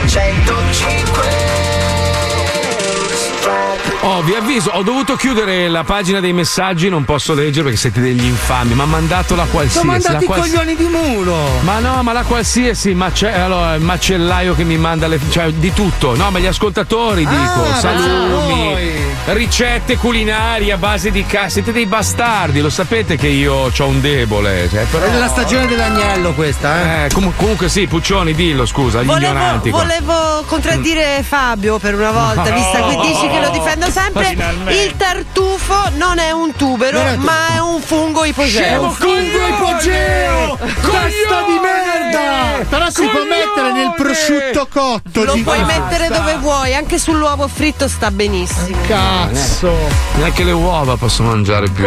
105 Oh, vi avviso, ho dovuto chiudere la pagina dei messaggi, non posso leggere perché siete degli infami. Ma mandato la qualsiasi. Sono mandati i quals- coglioni di mulo. Ma no, ma la qualsiasi, ma c'è allora, il macellaio che mi manda le, cioè, di tutto. No, ma gli ascoltatori dico, Ah, salumi, voi. Ricette culinarie a base di ca. Siete dei bastardi, lo sapete che io ho un debole. Cioè, però... È la stagione dell'agnello questa, eh. Eh, comu- comunque sì, Puccioni, dillo, scusa, gli Volevo, ignoranti. qua. volevo contraddire Fabio per una volta, No. visto che dici che lo difendo sempre. Finalmente. Il tartufo non è un tubero, Veramente. ma è un fungo ipogeo. Fungo ipogeo! Testa di merda! Però si può mettere nel prosciutto cotto. Lo di- puoi mettere dove vuoi, anche sull'uovo fritto sta benissimo. Cazzo! Neanche le uova posso mangiare più.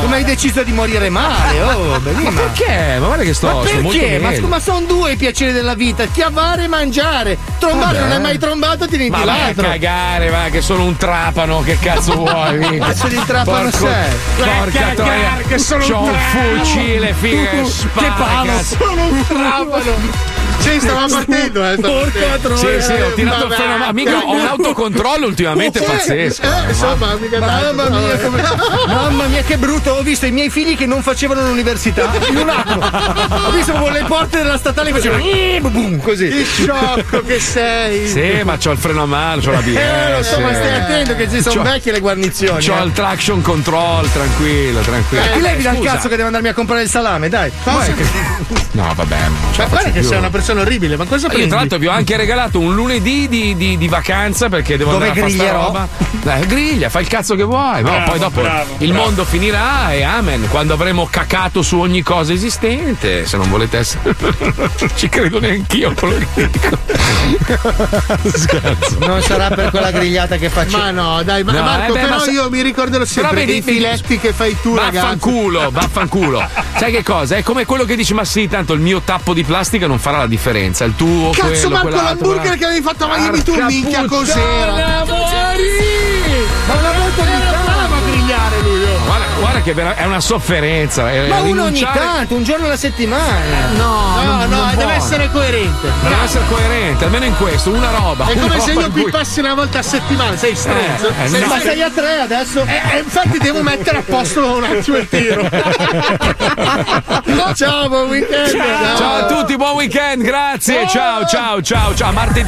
Come hai deciso di morire male? Oh. Ma perché? Ma guarda che sto, Ma sto perché? Ma, meglio. ma sono due i piaceri della vita: chiavare e mangiare. Trombare non è mai trombato, ti Ma rendi vai a cagare, va, che sono un trapano, che cazzo vuoi? mica? Cazzo di trapano Porco- sei? Vai a Porca cagare, troia, che sono c'ho un un trapano. fucile, figa, che Che spara, palo, cazzo. sono un trapano. Sì, stava partendo, eh. stava Porca partendo. Sì, sì, ho tirato il Vabbè. freno a mano. Mica ho un autocontrollo ultimamente Sì, pazzesco. Eh, insomma, mica tanto. Mamma mia, come- mamma mia, che brutto! Ho visto i miei figli che non facevano l'università in un anno. Ho visto con le porte della statale che facevano così. Che sciocco che sei. Sì, ma c'ho il freno a mano, c'ho la BS. Eh, lo so, ma stai attento che ci sono vecchie le guarnizioni. C'ho eh. il traction control, tranquillo, tranquillo. Eh, ti levi dal scusa. cazzo che devo andarmi a comprare il salame, dai. No, vabbè. non ce Ma faccio che sei una persona orribile, ma cosa Io prendi? tra l'altro vi ho anche regalato un lunedì di, di- di vacanza perché devo Dove andare a fare sta griglierò? roba. Dai, griglia, fai il cazzo che vuoi. No, Bravo, poi dopo bravo, il bravo. mondo finirà, e amen. Quando avremo cacato su ogni cosa esistente, se non volete essere. non ci credo neanch'io quello che dico. Scherzo. Non sarà per quella grigliata che faccio. Ma no, dai, ma No, Marco, eh beh, però ma io mi ricorderò sempre dei filetti che fai tu, ragazzi. Vaffanculo, vaffanculo. Sai che cosa? È come quello che dici, ma sì, tanto il mio tappo di plastica non farà la differenza. Il tuo, Cazzo, quello, Marco, l'hamburger che avevi fatto a Miami tu, minchia, cos'era? Ma una volta ogni tanto. a grigliare lui. Guarda, che vera- è una sofferenza. è Ma uno ogni tanto, un giorno alla settimana. No, no, non- no, non deve può. essere coerente. Deve essere coerente, almeno in questo, una roba. È una come se io in cui- pippassi una volta a settimana, sei stronzo. Eh, eh, Sei- no. Ma sei a tre adesso? Eh, eh, infatti devo mettere a posto un attimo il tiro. Ciao, buon weekend. Ciao a tutti, buon weekend, grazie. Ciao, ciao, ciao, ciao. A martedì.